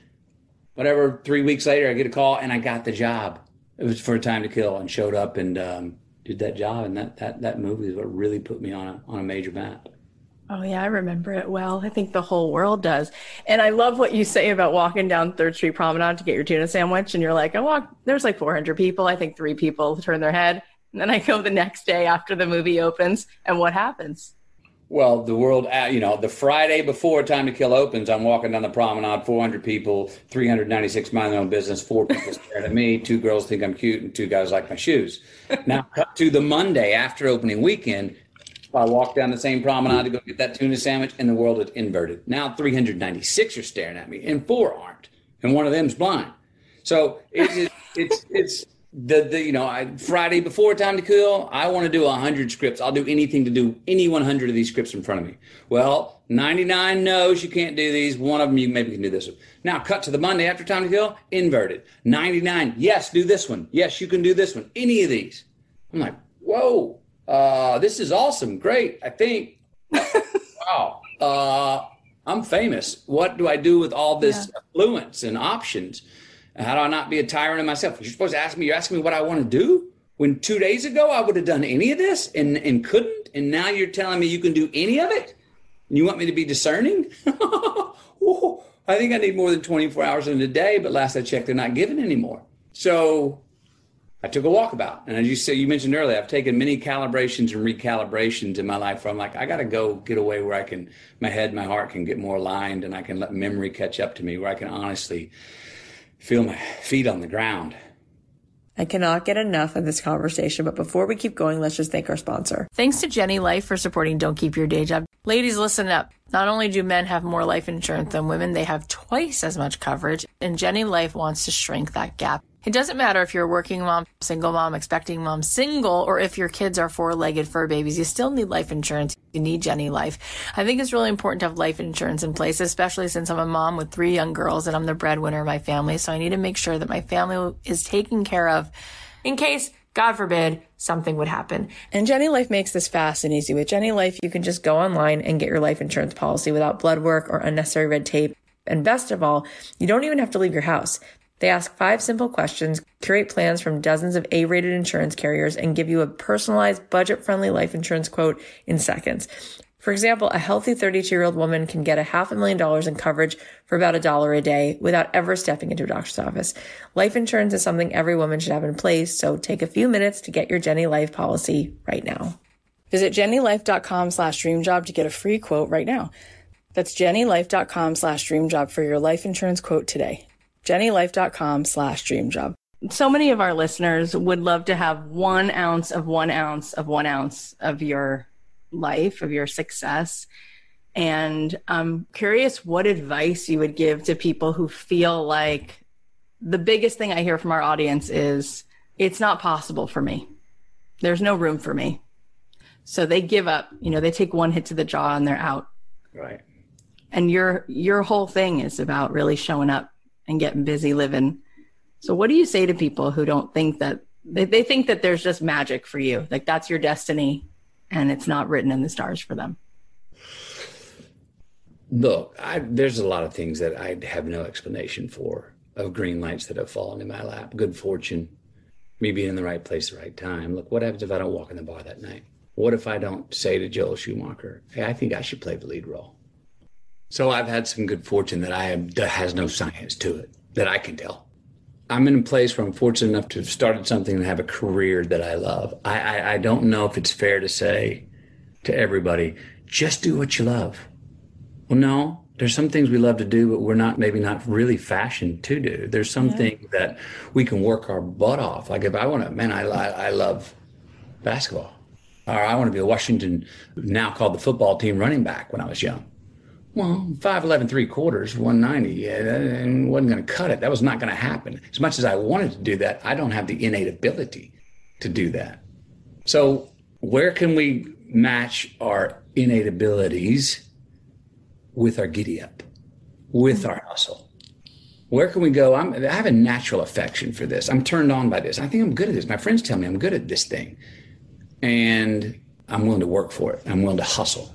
whatever, three weeks later, I get a call, and I got the job. It was for a time to kill, and showed up and um, did that job. And that that that movie is what really put me on a on a major map. Oh, yeah, I remember it well. I think the whole world does. And I love what you say about walking down Third Street Promenade to get your tuna sandwich. And you're like, I walk, there's like 400 people. I think three people turn their head. And then I go the next day after the movie opens. And what happens? Well, the world, uh, you know, the Friday before Time to Kill opens, I'm walking down the promenade, 400 people, 396 mind their own business, four people staring at me, two girls think I'm cute, and two guys like my shoes. Now, to the Monday after opening weekend, I walked down the same promenade to go get that tuna sandwich, and the world had inverted. Now 396 are staring at me, and four aren't, and one of them's blind. So it, it, it's it's the the you know I, Friday before Time to Kill, I want to do hundred scripts. I'll do anything to do any 100 of these scripts in front of me. Well, 99 knows you can't do these. One of them you maybe can do this one. Now cut to the Monday after Time to Kill, inverted. 99, yes, do this one. Yes, you can do this one. Any of these. I'm like, whoa uh, this is awesome. Great. I think, wow, uh, I'm famous. What do I do with all this yeah. affluence and options? How do I not be a tyrant of myself? You're supposed to ask me, you're asking me what I want to do? When two days ago I would have done any of this and, and couldn't. And now you're telling me you can do any of it? And you want me to be discerning? I think I need more than 24 hours in a day, but last I checked, they're not giving anymore. So I took a walkabout. And as you said, you mentioned earlier, I've taken many calibrations and recalibrations in my life where I'm like, I got to go get away where I can, my head, my heart can get more aligned and I can let memory catch up to me, where I can honestly feel my feet on the ground. I cannot get enough of this conversation, but before we keep going, let's just thank our sponsor. Thanks to Jenny Life for supporting Don't Keep Your Day Job. Ladies, listen up. Not only do men have more life insurance than women, they have twice as much coverage, and Jenny Life wants to shrink that gap. It doesn't matter if you're a working mom, single mom, expecting mom, single, or if your kids are four-legged fur babies, you still need life insurance. You need Jenny Life. I think it's really important to have life insurance in place, especially since I'm a mom with three young girls and I'm the breadwinner of my family. So I need to make sure that my family is taken care of in case God forbid, something would happen. And Jenny Life makes this fast and easy. With Jenny Life, you can just go online and get your life insurance policy without blood work or unnecessary red tape. And best of all, you don't even have to leave your house. They ask five simple questions, curate plans from dozens of A-rated insurance carriers, and give you a personalized, budget-friendly life insurance quote in seconds. For example, a healthy 32 year old woman can get a half a million dollars in coverage for about a dollar a day without ever stepping into a doctor's office. Life insurance is something every woman should have in place, so take a few minutes to get your Jenny Life policy right now. Visit jennylife.com slash dreamjob to get a free quote right now. That's jennylife.com slash dreamjob for your life insurance quote today jennylife.com slash dreamjob. so many of our listeners would love to have one ounce of one ounce of one ounce of your life, of your success. And I'm curious what advice you would give to people who feel like the biggest thing I hear from our audience is it's not possible for me. There's no room for me. So they give up, you know, they take one hit to the jaw and they're out. Right. And your your whole thing is about really showing up and getting busy living. So what do you say to people who don't think that they, they think that there's just magic for you? Like that's your destiny and it's not written in the stars for them. Look, I, there's a lot of things that I have no explanation for of green lights that have fallen in my lap. Good fortune, me being in the right place, the right time. Look, what happens if I don't walk in the bar that night? What if I don't say to Joel Schumacher, "Hey, I think I should play the lead role"? So I've had some good fortune that I have that has no science to it that I can tell. I'm in a place where I'm fortunate enough to have started something and have a career that I love. I, I, I don't know if it's fair to say to everybody, just do what you love. Well, no, there's some things we love to do, but we're not maybe not really fashioned to do. There's some yeah. that we can work our butt off. Like if I want to, man, I, I, I love basketball, or I want to be a Washington now called the football team running back when I was young. Well, 5'11, three quarters, 190, yeah, and wasn't going to cut it. That was not going to happen. As much as I wanted to do that, I don't have the innate ability to do that. So, where can we match our innate abilities with our giddy up, with our hustle? Where can we go? I'm, I have a natural affection for this. I'm turned on by this. I think I'm good at this. My friends tell me I'm good at this thing. And I'm willing to work for it. I'm willing to hustle.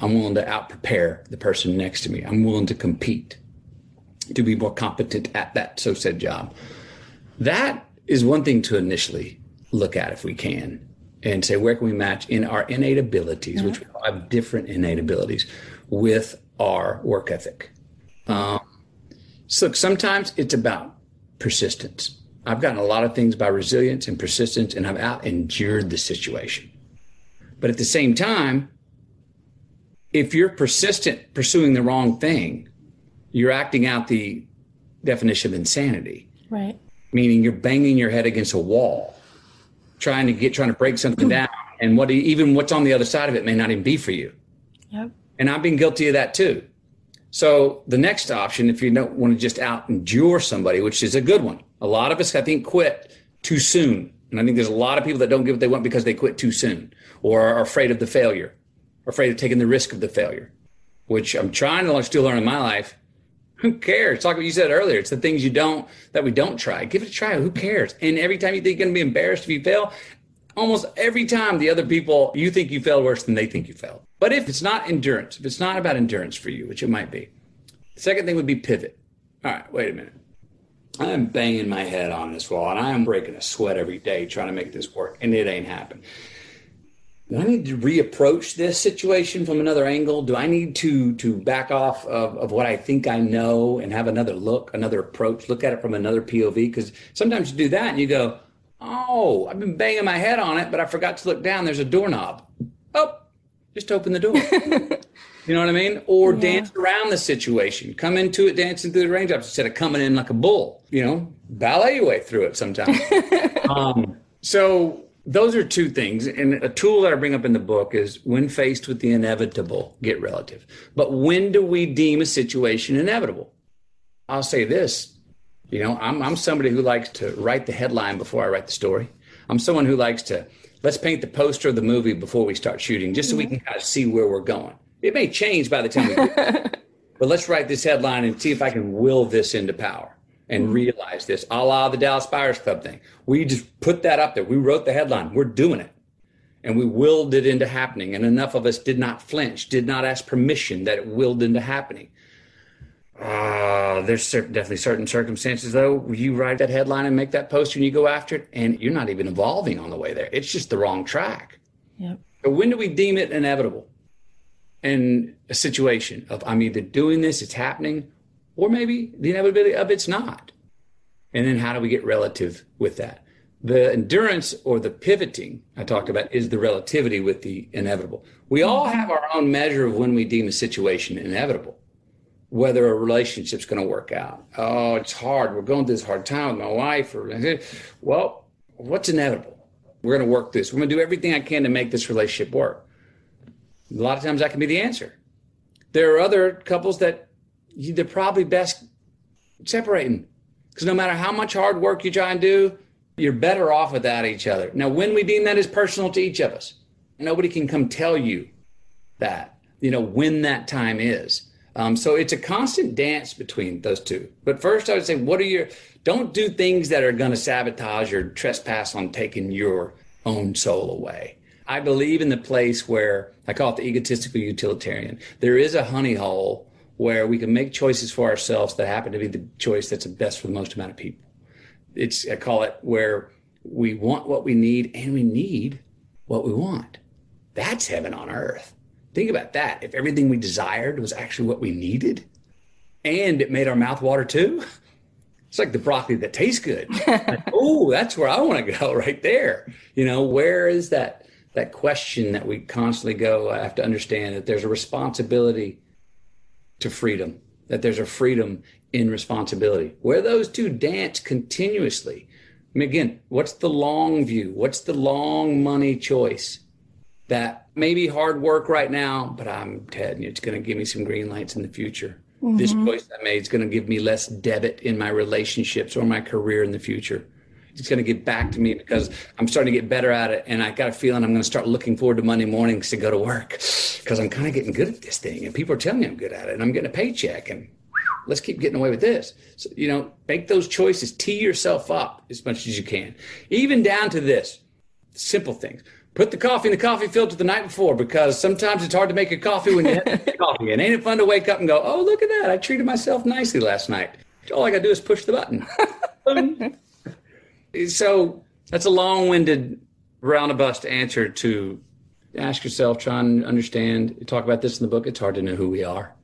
I'm willing to out prepare the person next to me. I'm willing to compete to be more competent at that so said job. That is one thing to initially look at if we can and say, where can we match in our innate abilities, mm-hmm. which we have different innate abilities, with our work ethic? Um, so sometimes it's about persistence. I've gotten a lot of things by resilience and persistence, and I've out endured the situation. But at the same time, if you're persistent pursuing the wrong thing, you're acting out the definition of insanity. Right. Meaning you're banging your head against a wall, trying to get trying to break something down, and what even what's on the other side of it may not even be for you. Yep. And I've been guilty of that too. So the next option, if you don't want to just out endure somebody, which is a good one, a lot of us I think quit too soon, and I think there's a lot of people that don't get what they want because they quit too soon or are afraid of the failure afraid of taking the risk of the failure, which I'm trying to still learn in my life. Who cares? Like what you said earlier. It's the things you don't that we don't try. Give it a try. Who cares? And every time you think you're going to be embarrassed if you fail, almost every time the other people you think you failed worse than they think you failed. But if it's not endurance, if it's not about endurance for you, which it might be, the second thing would be pivot. All right, wait a minute. I'm banging my head on this wall and I am breaking a sweat every day trying to make this work, and it ain't happening do I need to reapproach this situation from another angle? Do I need to to back off of, of what I think I know and have another look, another approach, look at it from another POV? Because sometimes you do that and you go, oh, I've been banging my head on it, but I forgot to look down. There's a doorknob. Oh, just open the door. you know what I mean? Or yeah. dance around the situation. Come into it dancing through the raindrops instead of coming in like a bull. You know, ballet your way through it sometimes. um, so those are two things. And a tool that I bring up in the book is when faced with the inevitable, get relative. But when do we deem a situation inevitable? I'll say this. You know, I'm, I'm somebody who likes to write the headline before I write the story. I'm someone who likes to let's paint the poster of the movie before we start shooting, just so we can mm-hmm. kind of see where we're going. It may change by the time we get but let's write this headline and see if I can will this into power and mm-hmm. realize this, a la the Dallas Buyers Club thing. We just put that up there. We wrote the headline. We're doing it. And we willed it into happening. And enough of us did not flinch, did not ask permission that it willed into happening. Uh, there's certain, definitely certain circumstances, though, you write that headline and make that post and you go after it, and you're not even evolving on the way there. It's just the wrong track. Yep. So when do we deem it inevitable? In a situation of I'm either doing this, it's happening, or maybe the inevitability of it's not. And then how do we get relative with that? The endurance or the pivoting I talked about is the relativity with the inevitable. We all have our own measure of when we deem a situation inevitable. whether a relationship's going to work out. Oh, it's hard. We're going through this hard time with my wife. Or, well, what's inevitable? We're going to work this. We're going to do everything I can to make this relationship work. A lot of times that can be the answer. There are other couples that they're probably best separating because no matter how much hard work you try and do, you're better off without each other. Now, when we deem that is personal to each of us, nobody can come tell you that, you know, when that time is. Um, so it's a constant dance between those two. But first, I would say, what are your, don't do things that are going to sabotage or trespass on taking your own soul away. I believe in the place where I call it the egotistical utilitarian. There is a honey hole where we can make choices for ourselves that happen to be the choice that's the best for the most amount of people. It's, I call it where we want what we need and we need what we want. That's heaven on earth. Think about that. If everything we desired was actually what we needed and it made our mouth water too, it's like the broccoli that tastes good. like, oh, that's where I want to go right there. You know, where is that that question that we constantly go, I have to understand that there's a responsibility to freedom, that there's a freedom in responsibility. Where those two dance continuously. I mean, again, what's the long view? What's the long money choice? That may be hard work right now, but I'm telling you, it's going to give me some green lights in the future. Mm-hmm. This choice I made is going to give me less debit in my relationships or my career in the future. It's going to get back to me because I'm starting to get better at it. And I got a feeling I'm going to start looking forward to Monday mornings to go to work because I'm kind of getting good at this thing. And people are telling me I'm good at it and I'm getting a paycheck and let's keep getting away with this. So, you know, make those choices, tee yourself up as much as you can, even down to this simple things put the coffee in the coffee filter the night before because sometimes it's hard to make a coffee when you have coffee. And ain't it fun to wake up and go, oh, look at that. I treated myself nicely last night. All I got to do is push the button. so that's a long winded roundabout answer to ask yourself, try and understand, talk about this in the book. It's hard to know who we are.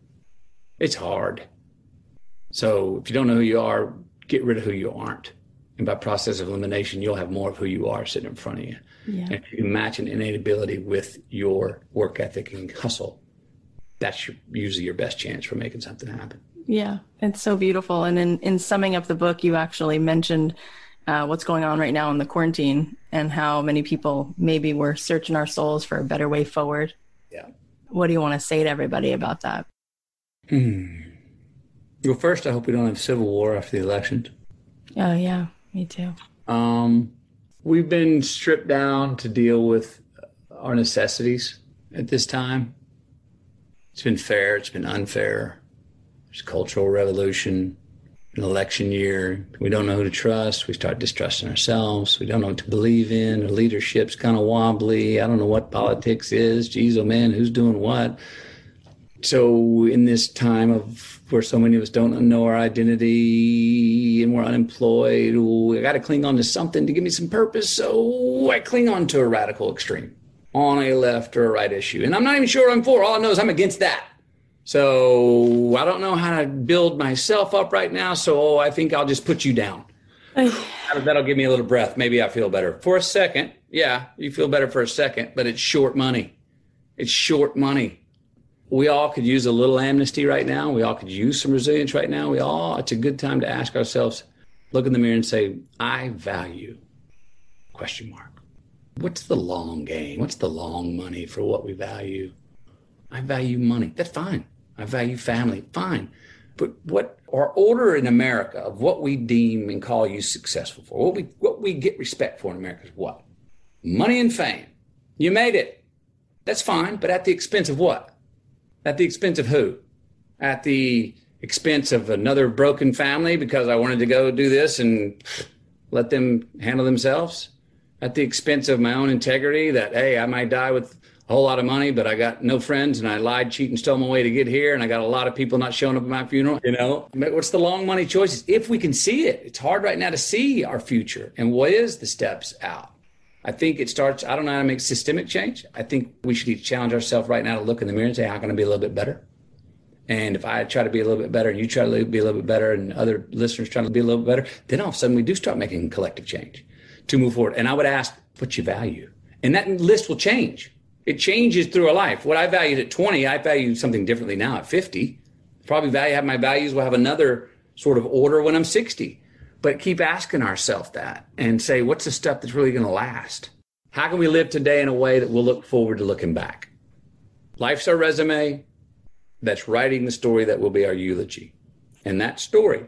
It's hard. So if you don't know who you are, get rid of who you aren't. And by process of elimination, you'll have more of who you are sitting in front of you. Yeah. And if you match an innate ability with your work ethic and hustle, that's your, usually your best chance for making something happen. Yeah, it's so beautiful. And in, in summing up the book, you actually mentioned uh, what's going on right now in the quarantine and how many people maybe we're searching our souls for a better way forward. Yeah. What do you want to say to everybody about that? Hmm. Well, first, I hope we don't have civil war after the elections. Oh, yeah, me too. Um, we've been stripped down to deal with our necessities at this time. It's been fair, it's been unfair. There's cultural revolution, an election year. We don't know who to trust. We start distrusting ourselves. We don't know what to believe in. Our leadership's kind of wobbly. I don't know what politics is. Geez, oh man, who's doing what? So, in this time of where so many of us don't know our identity and we're unemployed. I got to cling on to something to give me some purpose. So I cling on to a radical extreme on a left or a right issue. And I'm not even sure I'm for. All I know is I'm against that. So I don't know how to build myself up right now. So I think I'll just put you down. That'll give me a little breath. Maybe I feel better for a second. Yeah, you feel better for a second, but it's short money. It's short money we all could use a little amnesty right now. We all could use some resilience right now. We all, it's a good time to ask ourselves, look in the mirror and say, I value question mark. What's the long game? What's the long money for what we value? I value money. That's fine. I value family. Fine. But what our order in America of what we deem and call you successful for, what we what we get respect for in America is what? Money and fame. You made it. That's fine, but at the expense of what? At the expense of who? At the expense of another broken family because I wanted to go do this and let them handle themselves? At the expense of my own integrity that, hey, I might die with a whole lot of money, but I got no friends and I lied, cheated, and stole my way to get here. And I got a lot of people not showing up at my funeral. You know, what's the long money choices? If we can see it, it's hard right now to see our future and what is the steps out. I think it starts, I don't know how to make systemic change. I think we should challenge ourselves right now to look in the mirror and say, how can I be a little bit better? And if I try to be a little bit better and you try to be a little bit better and other listeners try to be a little bit better, then all of a sudden we do start making collective change to move forward. And I would ask, what you value? And that list will change. It changes through a life. What I valued at 20, I value something differently now at 50. Probably value have my values will have another sort of order when I'm 60. But keep asking ourselves that and say, what's the stuff that's really going to last? How can we live today in a way that we'll look forward to looking back? Life's our resume. That's writing the story that will be our eulogy. And that story,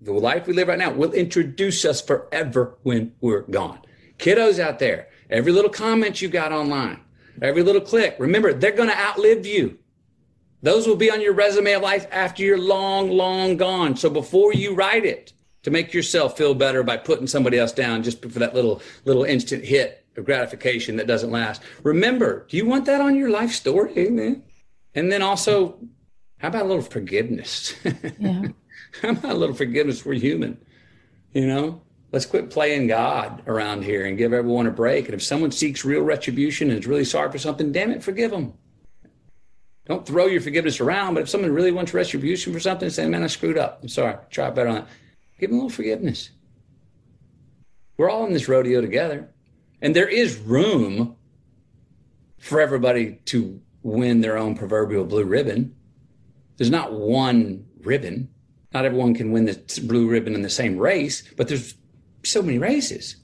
the life we live right now, will introduce us forever when we're gone. Kiddos out there, every little comment you got online, every little click, remember, they're going to outlive you. Those will be on your resume of life after you're long, long gone. So before you write it, to make yourself feel better by putting somebody else down just for that little little instant hit of gratification that doesn't last. Remember, do you want that on your life story? Amen. And then also, how about a little forgiveness? Yeah. how about a little forgiveness? We're human. You know, let's quit playing God around here and give everyone a break. And if someone seeks real retribution and is really sorry for something, damn it, forgive them. Don't throw your forgiveness around, but if someone really wants retribution for something, say, man, I screwed up. I'm sorry. Try better on that. Give them a little forgiveness. We're all in this rodeo together. And there is room for everybody to win their own proverbial blue ribbon. There's not one ribbon. Not everyone can win the blue ribbon in the same race, but there's so many races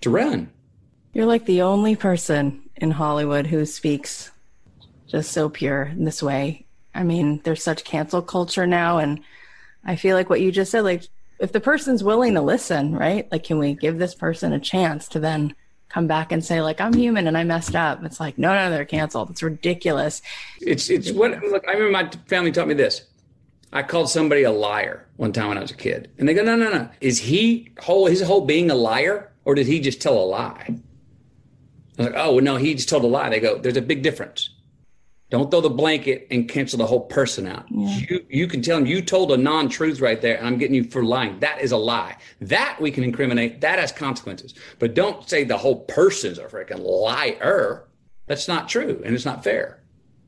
to run. You're like the only person in Hollywood who speaks just so pure in this way. I mean, there's such cancel culture now. And I feel like what you just said, like if the person's willing to listen, right? Like, can we give this person a chance to then come back and say, like, I'm human and I messed up? It's like, no, no, they're canceled. It's ridiculous. It's it's what look. I remember my family taught me this. I called somebody a liar one time when I was a kid, and they go, no, no, no. Is he whole his whole being a liar, or did he just tell a lie? I was like, oh no, he just told a lie. They go, there's a big difference. Don't throw the blanket and cancel the whole person out. Yeah. You you can tell them you told a non-truth right there, and I'm getting you for lying. That is a lie. That we can incriminate. That has consequences. But don't say the whole person's a freaking liar. That's not true, and it's not fair.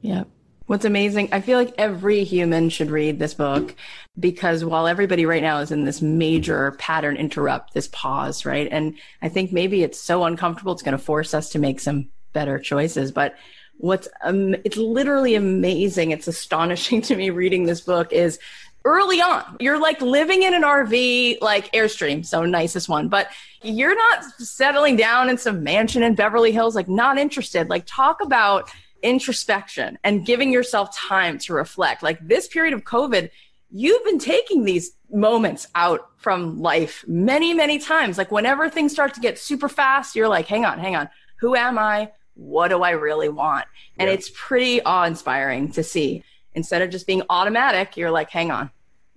Yeah. What's amazing, I feel like every human should read this book because while everybody right now is in this major pattern interrupt, this pause, right? And I think maybe it's so uncomfortable, it's going to force us to make some better choices. But what's um, it's literally amazing it's astonishing to me reading this book is early on you're like living in an rv like airstream so nicest one but you're not settling down in some mansion in beverly hills like not interested like talk about introspection and giving yourself time to reflect like this period of covid you've been taking these moments out from life many many times like whenever things start to get super fast you're like hang on hang on who am i what do I really want? And yeah. it's pretty awe inspiring to see. Instead of just being automatic, you're like, hang on,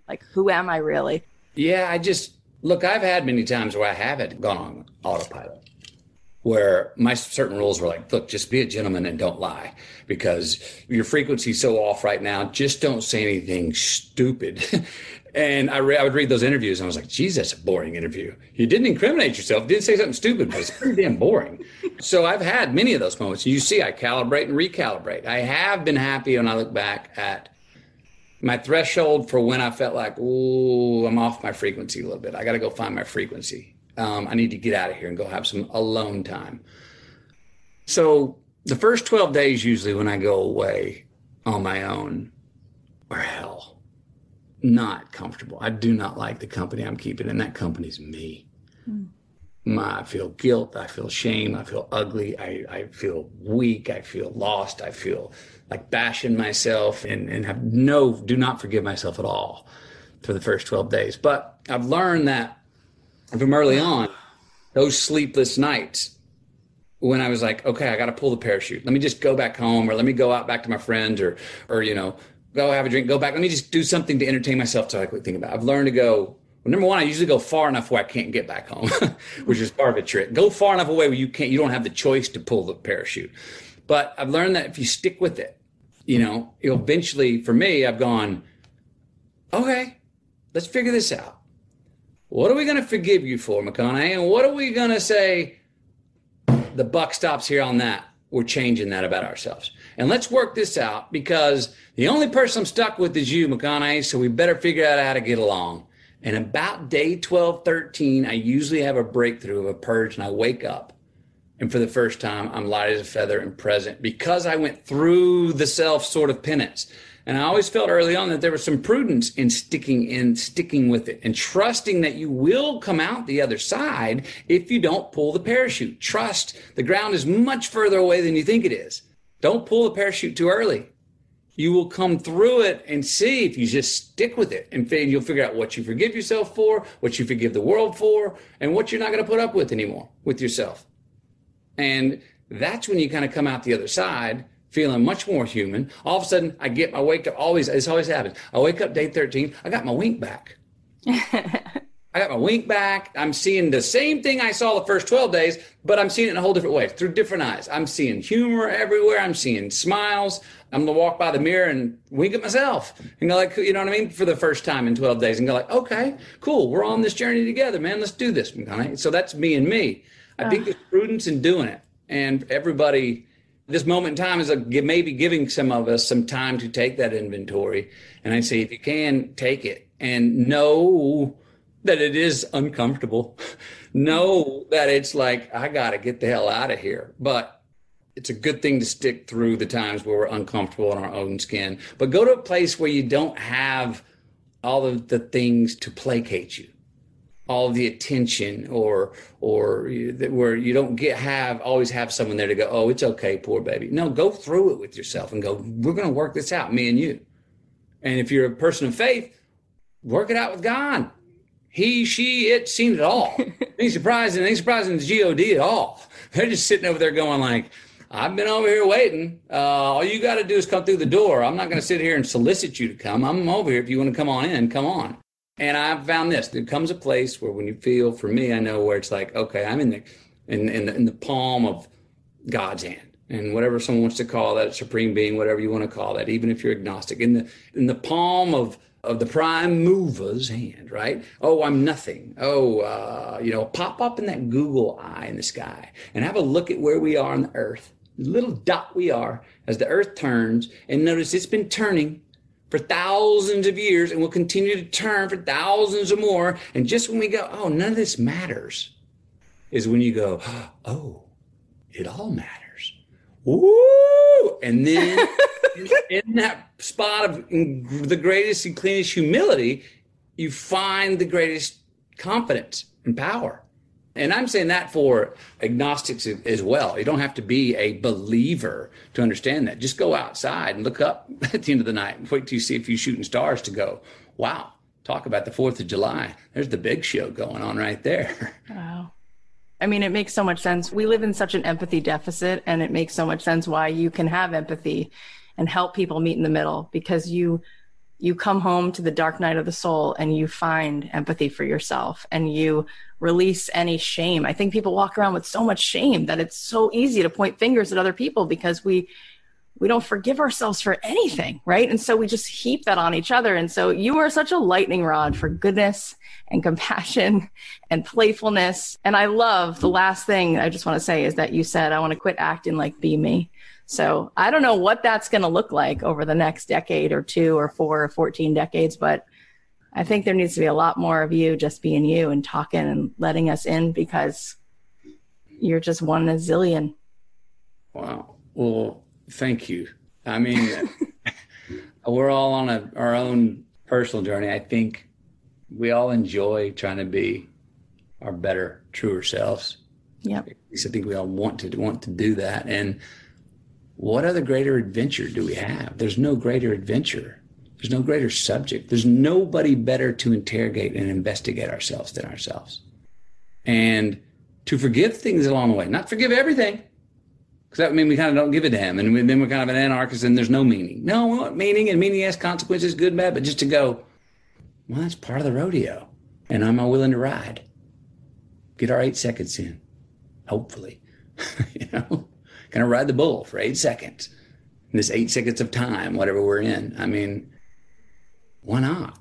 like, who am I really? Yeah, I just look, I've had many times where I haven't gone on autopilot, where my certain rules were like, look, just be a gentleman and don't lie because your frequency's so off right now. Just don't say anything stupid. And I, re- I would read those interviews and I was like, Jesus, a boring interview. You didn't incriminate yourself, didn't say something stupid, but it's pretty damn boring. so I've had many of those moments. You see, I calibrate and recalibrate. I have been happy when I look back at my threshold for when I felt like, ooh, I'm off my frequency a little bit. I got to go find my frequency. Um, I need to get out of here and go have some alone time. So the first 12 days, usually when I go away on my own, are hell not comfortable. I do not like the company I'm keeping, and that company's me. Mm. My, I feel guilt. I feel shame. I feel ugly. I, I feel weak. I feel lost. I feel like bashing myself and, and have no, do not forgive myself at all for the first 12 days. But I've learned that from early on, those sleepless nights when I was like, okay, I got to pull the parachute. Let me just go back home or let me go out back to my friends or, or, you know, go have a drink, go back. Let me just do something to entertain myself to like think about. I've learned to go. Well, number one, I usually go far enough where I can't get back home, which is part of a trick. Go far enough away where you can't, you don't have the choice to pull the parachute. But I've learned that if you stick with it, you know, eventually for me, I've gone, okay, let's figure this out. What are we going to forgive you for, McConaughey? And what are we going to say? The buck stops here on that. We're changing that about ourselves. And let's work this out because the only person I'm stuck with is you, McConaughey. So we better figure out how to get along. And about day 12, 13, I usually have a breakthrough of a purge and I wake up. And for the first time, I'm light as a feather and present because I went through the self sort of penance. And I always felt early on that there was some prudence in sticking in sticking with it and trusting that you will come out the other side if you don't pull the parachute. Trust the ground is much further away than you think it is. Don't pull the parachute too early. You will come through it and see if you just stick with it and you'll figure out what you forgive yourself for, what you forgive the world for, and what you're not going to put up with anymore with yourself. And that's when you kind of come out the other side feeling much more human. All of a sudden, I get my wake up. Always, this always happens. I wake up day 13. I got my wink back. I got my wink back. I'm seeing the same thing I saw the first 12 days, but I'm seeing it in a whole different way through different eyes. I'm seeing humor everywhere. I'm seeing smiles. I'm gonna walk by the mirror and wink at myself and go like, you know what I mean, for the first time in 12 days and go like, okay, cool. We're on this journey together, man. Let's do this. So that's me and me. I think there's prudence in doing it, and everybody this moment in time is a, maybe giving some of us some time to take that inventory. And I say, if you can, take it and know that it is uncomfortable. know that it's like, I got to get the hell out of here. But it's a good thing to stick through the times where we're uncomfortable in our own skin. But go to a place where you don't have all of the things to placate you all the attention or or where you don't get have always have someone there to go oh it's okay poor baby no go through it with yourself and go we're going to work this out me and you and if you're a person of faith work it out with god he she it seen it all ain't surprising ain't surprising the god at all they're just sitting over there going like I've been over here waiting. Uh, all you got to do is come through the door. I'm not going to sit here and solicit you to come. I'm over here. If you want to come on in, come on. And I've found this: there comes a place where, when you feel, for me, I know where it's like, okay, I'm in the in in the, in the palm of God's hand, and whatever someone wants to call that, supreme being, whatever you want to call that, even if you're agnostic, in the in the palm of of the prime mover's hand, right? Oh, I'm nothing. Oh, uh, you know, pop up in that Google eye in the sky and have a look at where we are on the earth, little dot we are as the earth turns, and notice it's been turning for thousands of years and will continue to turn for thousands of more. And just when we go, oh, none of this matters, is when you go, oh, it all matters. Woo! And then in that spot of the greatest and cleanest humility, you find the greatest confidence and power. And I'm saying that for agnostics as well. You don't have to be a believer to understand that. Just go outside and look up at the end of the night and wait till you see a few shooting stars to go, wow, talk about the 4th of July. There's the big show going on right there. Wow. I mean, it makes so much sense. We live in such an empathy deficit, and it makes so much sense why you can have empathy and help people meet in the middle because you you come home to the dark night of the soul and you find empathy for yourself and you release any shame. I think people walk around with so much shame that it's so easy to point fingers at other people because we we don't forgive ourselves for anything, right? And so we just heap that on each other. And so you are such a lightning rod for goodness and compassion and playfulness. And I love the last thing I just want to say is that you said, I want to quit acting like be me. So I don't know what that's going to look like over the next decade or two or four or 14 decades, but I think there needs to be a lot more of you just being you and talking and letting us in because you're just one in a zillion. Wow. Well, thank you. I mean, we're all on a, our own personal journey. I think we all enjoy trying to be our better, truer selves. Yeah. I think we all want to want to do that. And what other greater adventure do we have? There's no greater adventure. There's no greater subject. There's nobody better to interrogate and investigate ourselves than ourselves. And to forgive things along the way, not forgive everything, because that would mean we kind of don't give a damn. And then we're kind of an anarchist and there's no meaning. No, we want meaning and meaning has consequences, good bad, but just to go, well, that's part of the rodeo. And am I willing to ride? Get our eight seconds in, hopefully. you know? To ride the bull for eight seconds. This eight seconds of time, whatever we're in. I mean, why not?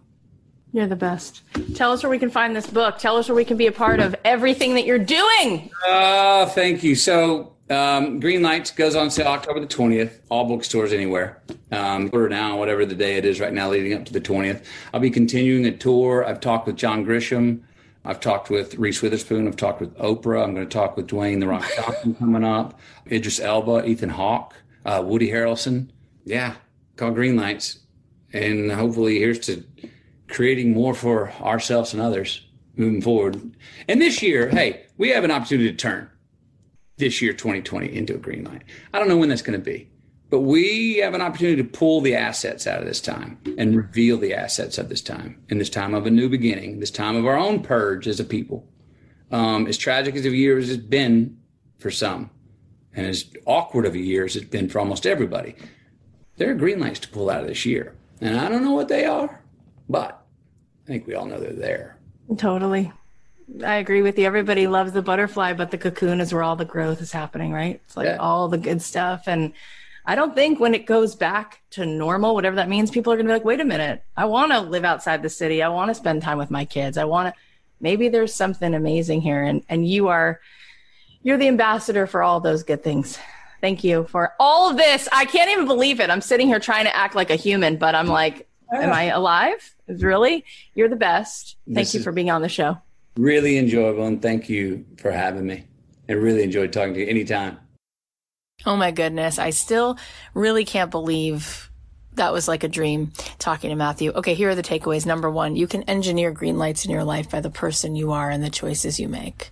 You're the best. Tell us where we can find this book. Tell us where we can be a part of everything that you're doing. Uh, thank you. So, um, Green Lights goes on sale October the 20th, all bookstores anywhere. Um, order now, whatever the day it is right now, leading up to the 20th. I'll be continuing a tour. I've talked with John Grisham. I've talked with Reese Witherspoon. I've talked with Oprah. I'm going to talk with Dwayne The Rock Johnson coming up. Idris Elba, Ethan Hawke, uh, Woody Harrelson. Yeah, call Green Lights. And hopefully, here's to creating more for ourselves and others moving forward. And this year, hey, we have an opportunity to turn this year, 2020, into a green light. I don't know when that's going to be, but we have an opportunity to pull the assets out of this time and reveal the assets of this time in this time of a new beginning, this time of our own purge as a people. Um, as tragic as a year as it's been for some, and as awkward of a year as it's been for almost everybody, there are green lights to pull out of this year. And I don't know what they are, but I think we all know they're there. Totally. I agree with you. Everybody loves the butterfly, but the cocoon is where all the growth is happening, right? It's like yeah. all the good stuff. And I don't think when it goes back to normal, whatever that means, people are going to be like, wait a minute, I want to live outside the city. I want to spend time with my kids. I want to, maybe there's something amazing here. And, and you are, you're the ambassador for all those good things. Thank you for all of this. I can't even believe it. I'm sitting here trying to act like a human, but I'm like, am I alive? Really? You're the best. Thank this you for being on the show. Really enjoyable. And thank you for having me. I really enjoyed talking to you anytime. Oh my goodness. I still really can't believe that was like a dream talking to Matthew. Okay, here are the takeaways. Number one, you can engineer green lights in your life by the person you are and the choices you make.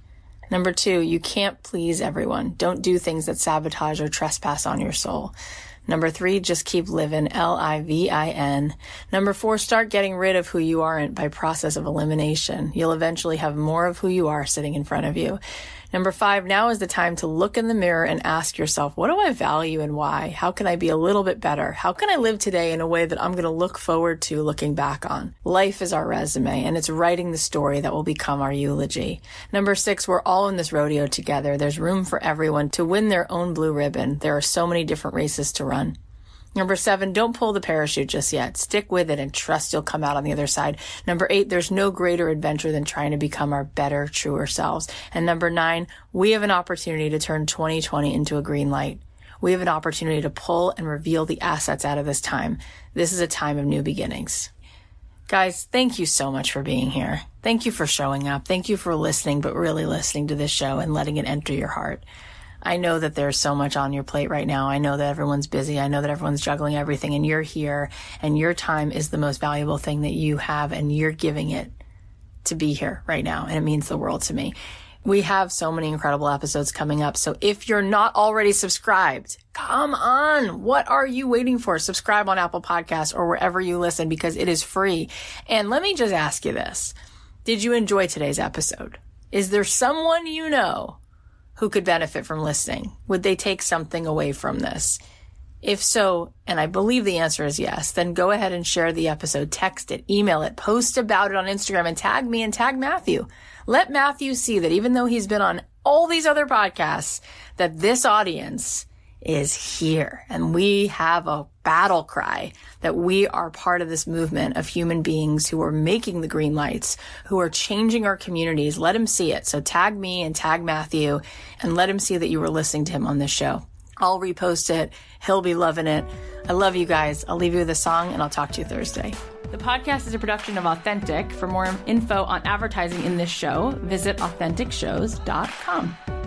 Number two, you can't please everyone. Don't do things that sabotage or trespass on your soul. Number three, just keep living. L-I-V-I-N. Number four, start getting rid of who you aren't by process of elimination. You'll eventually have more of who you are sitting in front of you. Number five, now is the time to look in the mirror and ask yourself, what do I value and why? How can I be a little bit better? How can I live today in a way that I'm going to look forward to looking back on? Life is our resume and it's writing the story that will become our eulogy. Number six, we're all in this rodeo together. There's room for everyone to win their own blue ribbon. There are so many different races to run. Number seven, don't pull the parachute just yet. Stick with it and trust you'll come out on the other side. Number eight, there's no greater adventure than trying to become our better, truer selves. And number nine, we have an opportunity to turn 2020 into a green light. We have an opportunity to pull and reveal the assets out of this time. This is a time of new beginnings. Guys, thank you so much for being here. Thank you for showing up. Thank you for listening, but really listening to this show and letting it enter your heart. I know that there's so much on your plate right now. I know that everyone's busy. I know that everyone's juggling everything and you're here and your time is the most valuable thing that you have and you're giving it to be here right now. And it means the world to me. We have so many incredible episodes coming up. So if you're not already subscribed, come on. What are you waiting for? Subscribe on Apple Podcasts or wherever you listen because it is free. And let me just ask you this. Did you enjoy today's episode? Is there someone you know who could benefit from listening? Would they take something away from this? If so, and I believe the answer is yes, then go ahead and share the episode, text it, email it, post about it on Instagram and tag me and tag Matthew. Let Matthew see that even though he's been on all these other podcasts, that this audience is here and we have a battle cry that we are part of this movement of human beings who are making the green lights, who are changing our communities. Let him see it. So tag me and tag Matthew and let him see that you were listening to him on this show. I'll repost it. He'll be loving it. I love you guys. I'll leave you with a song and I'll talk to you Thursday. The podcast is a production of Authentic. For more info on advertising in this show, visit AuthenticShows.com.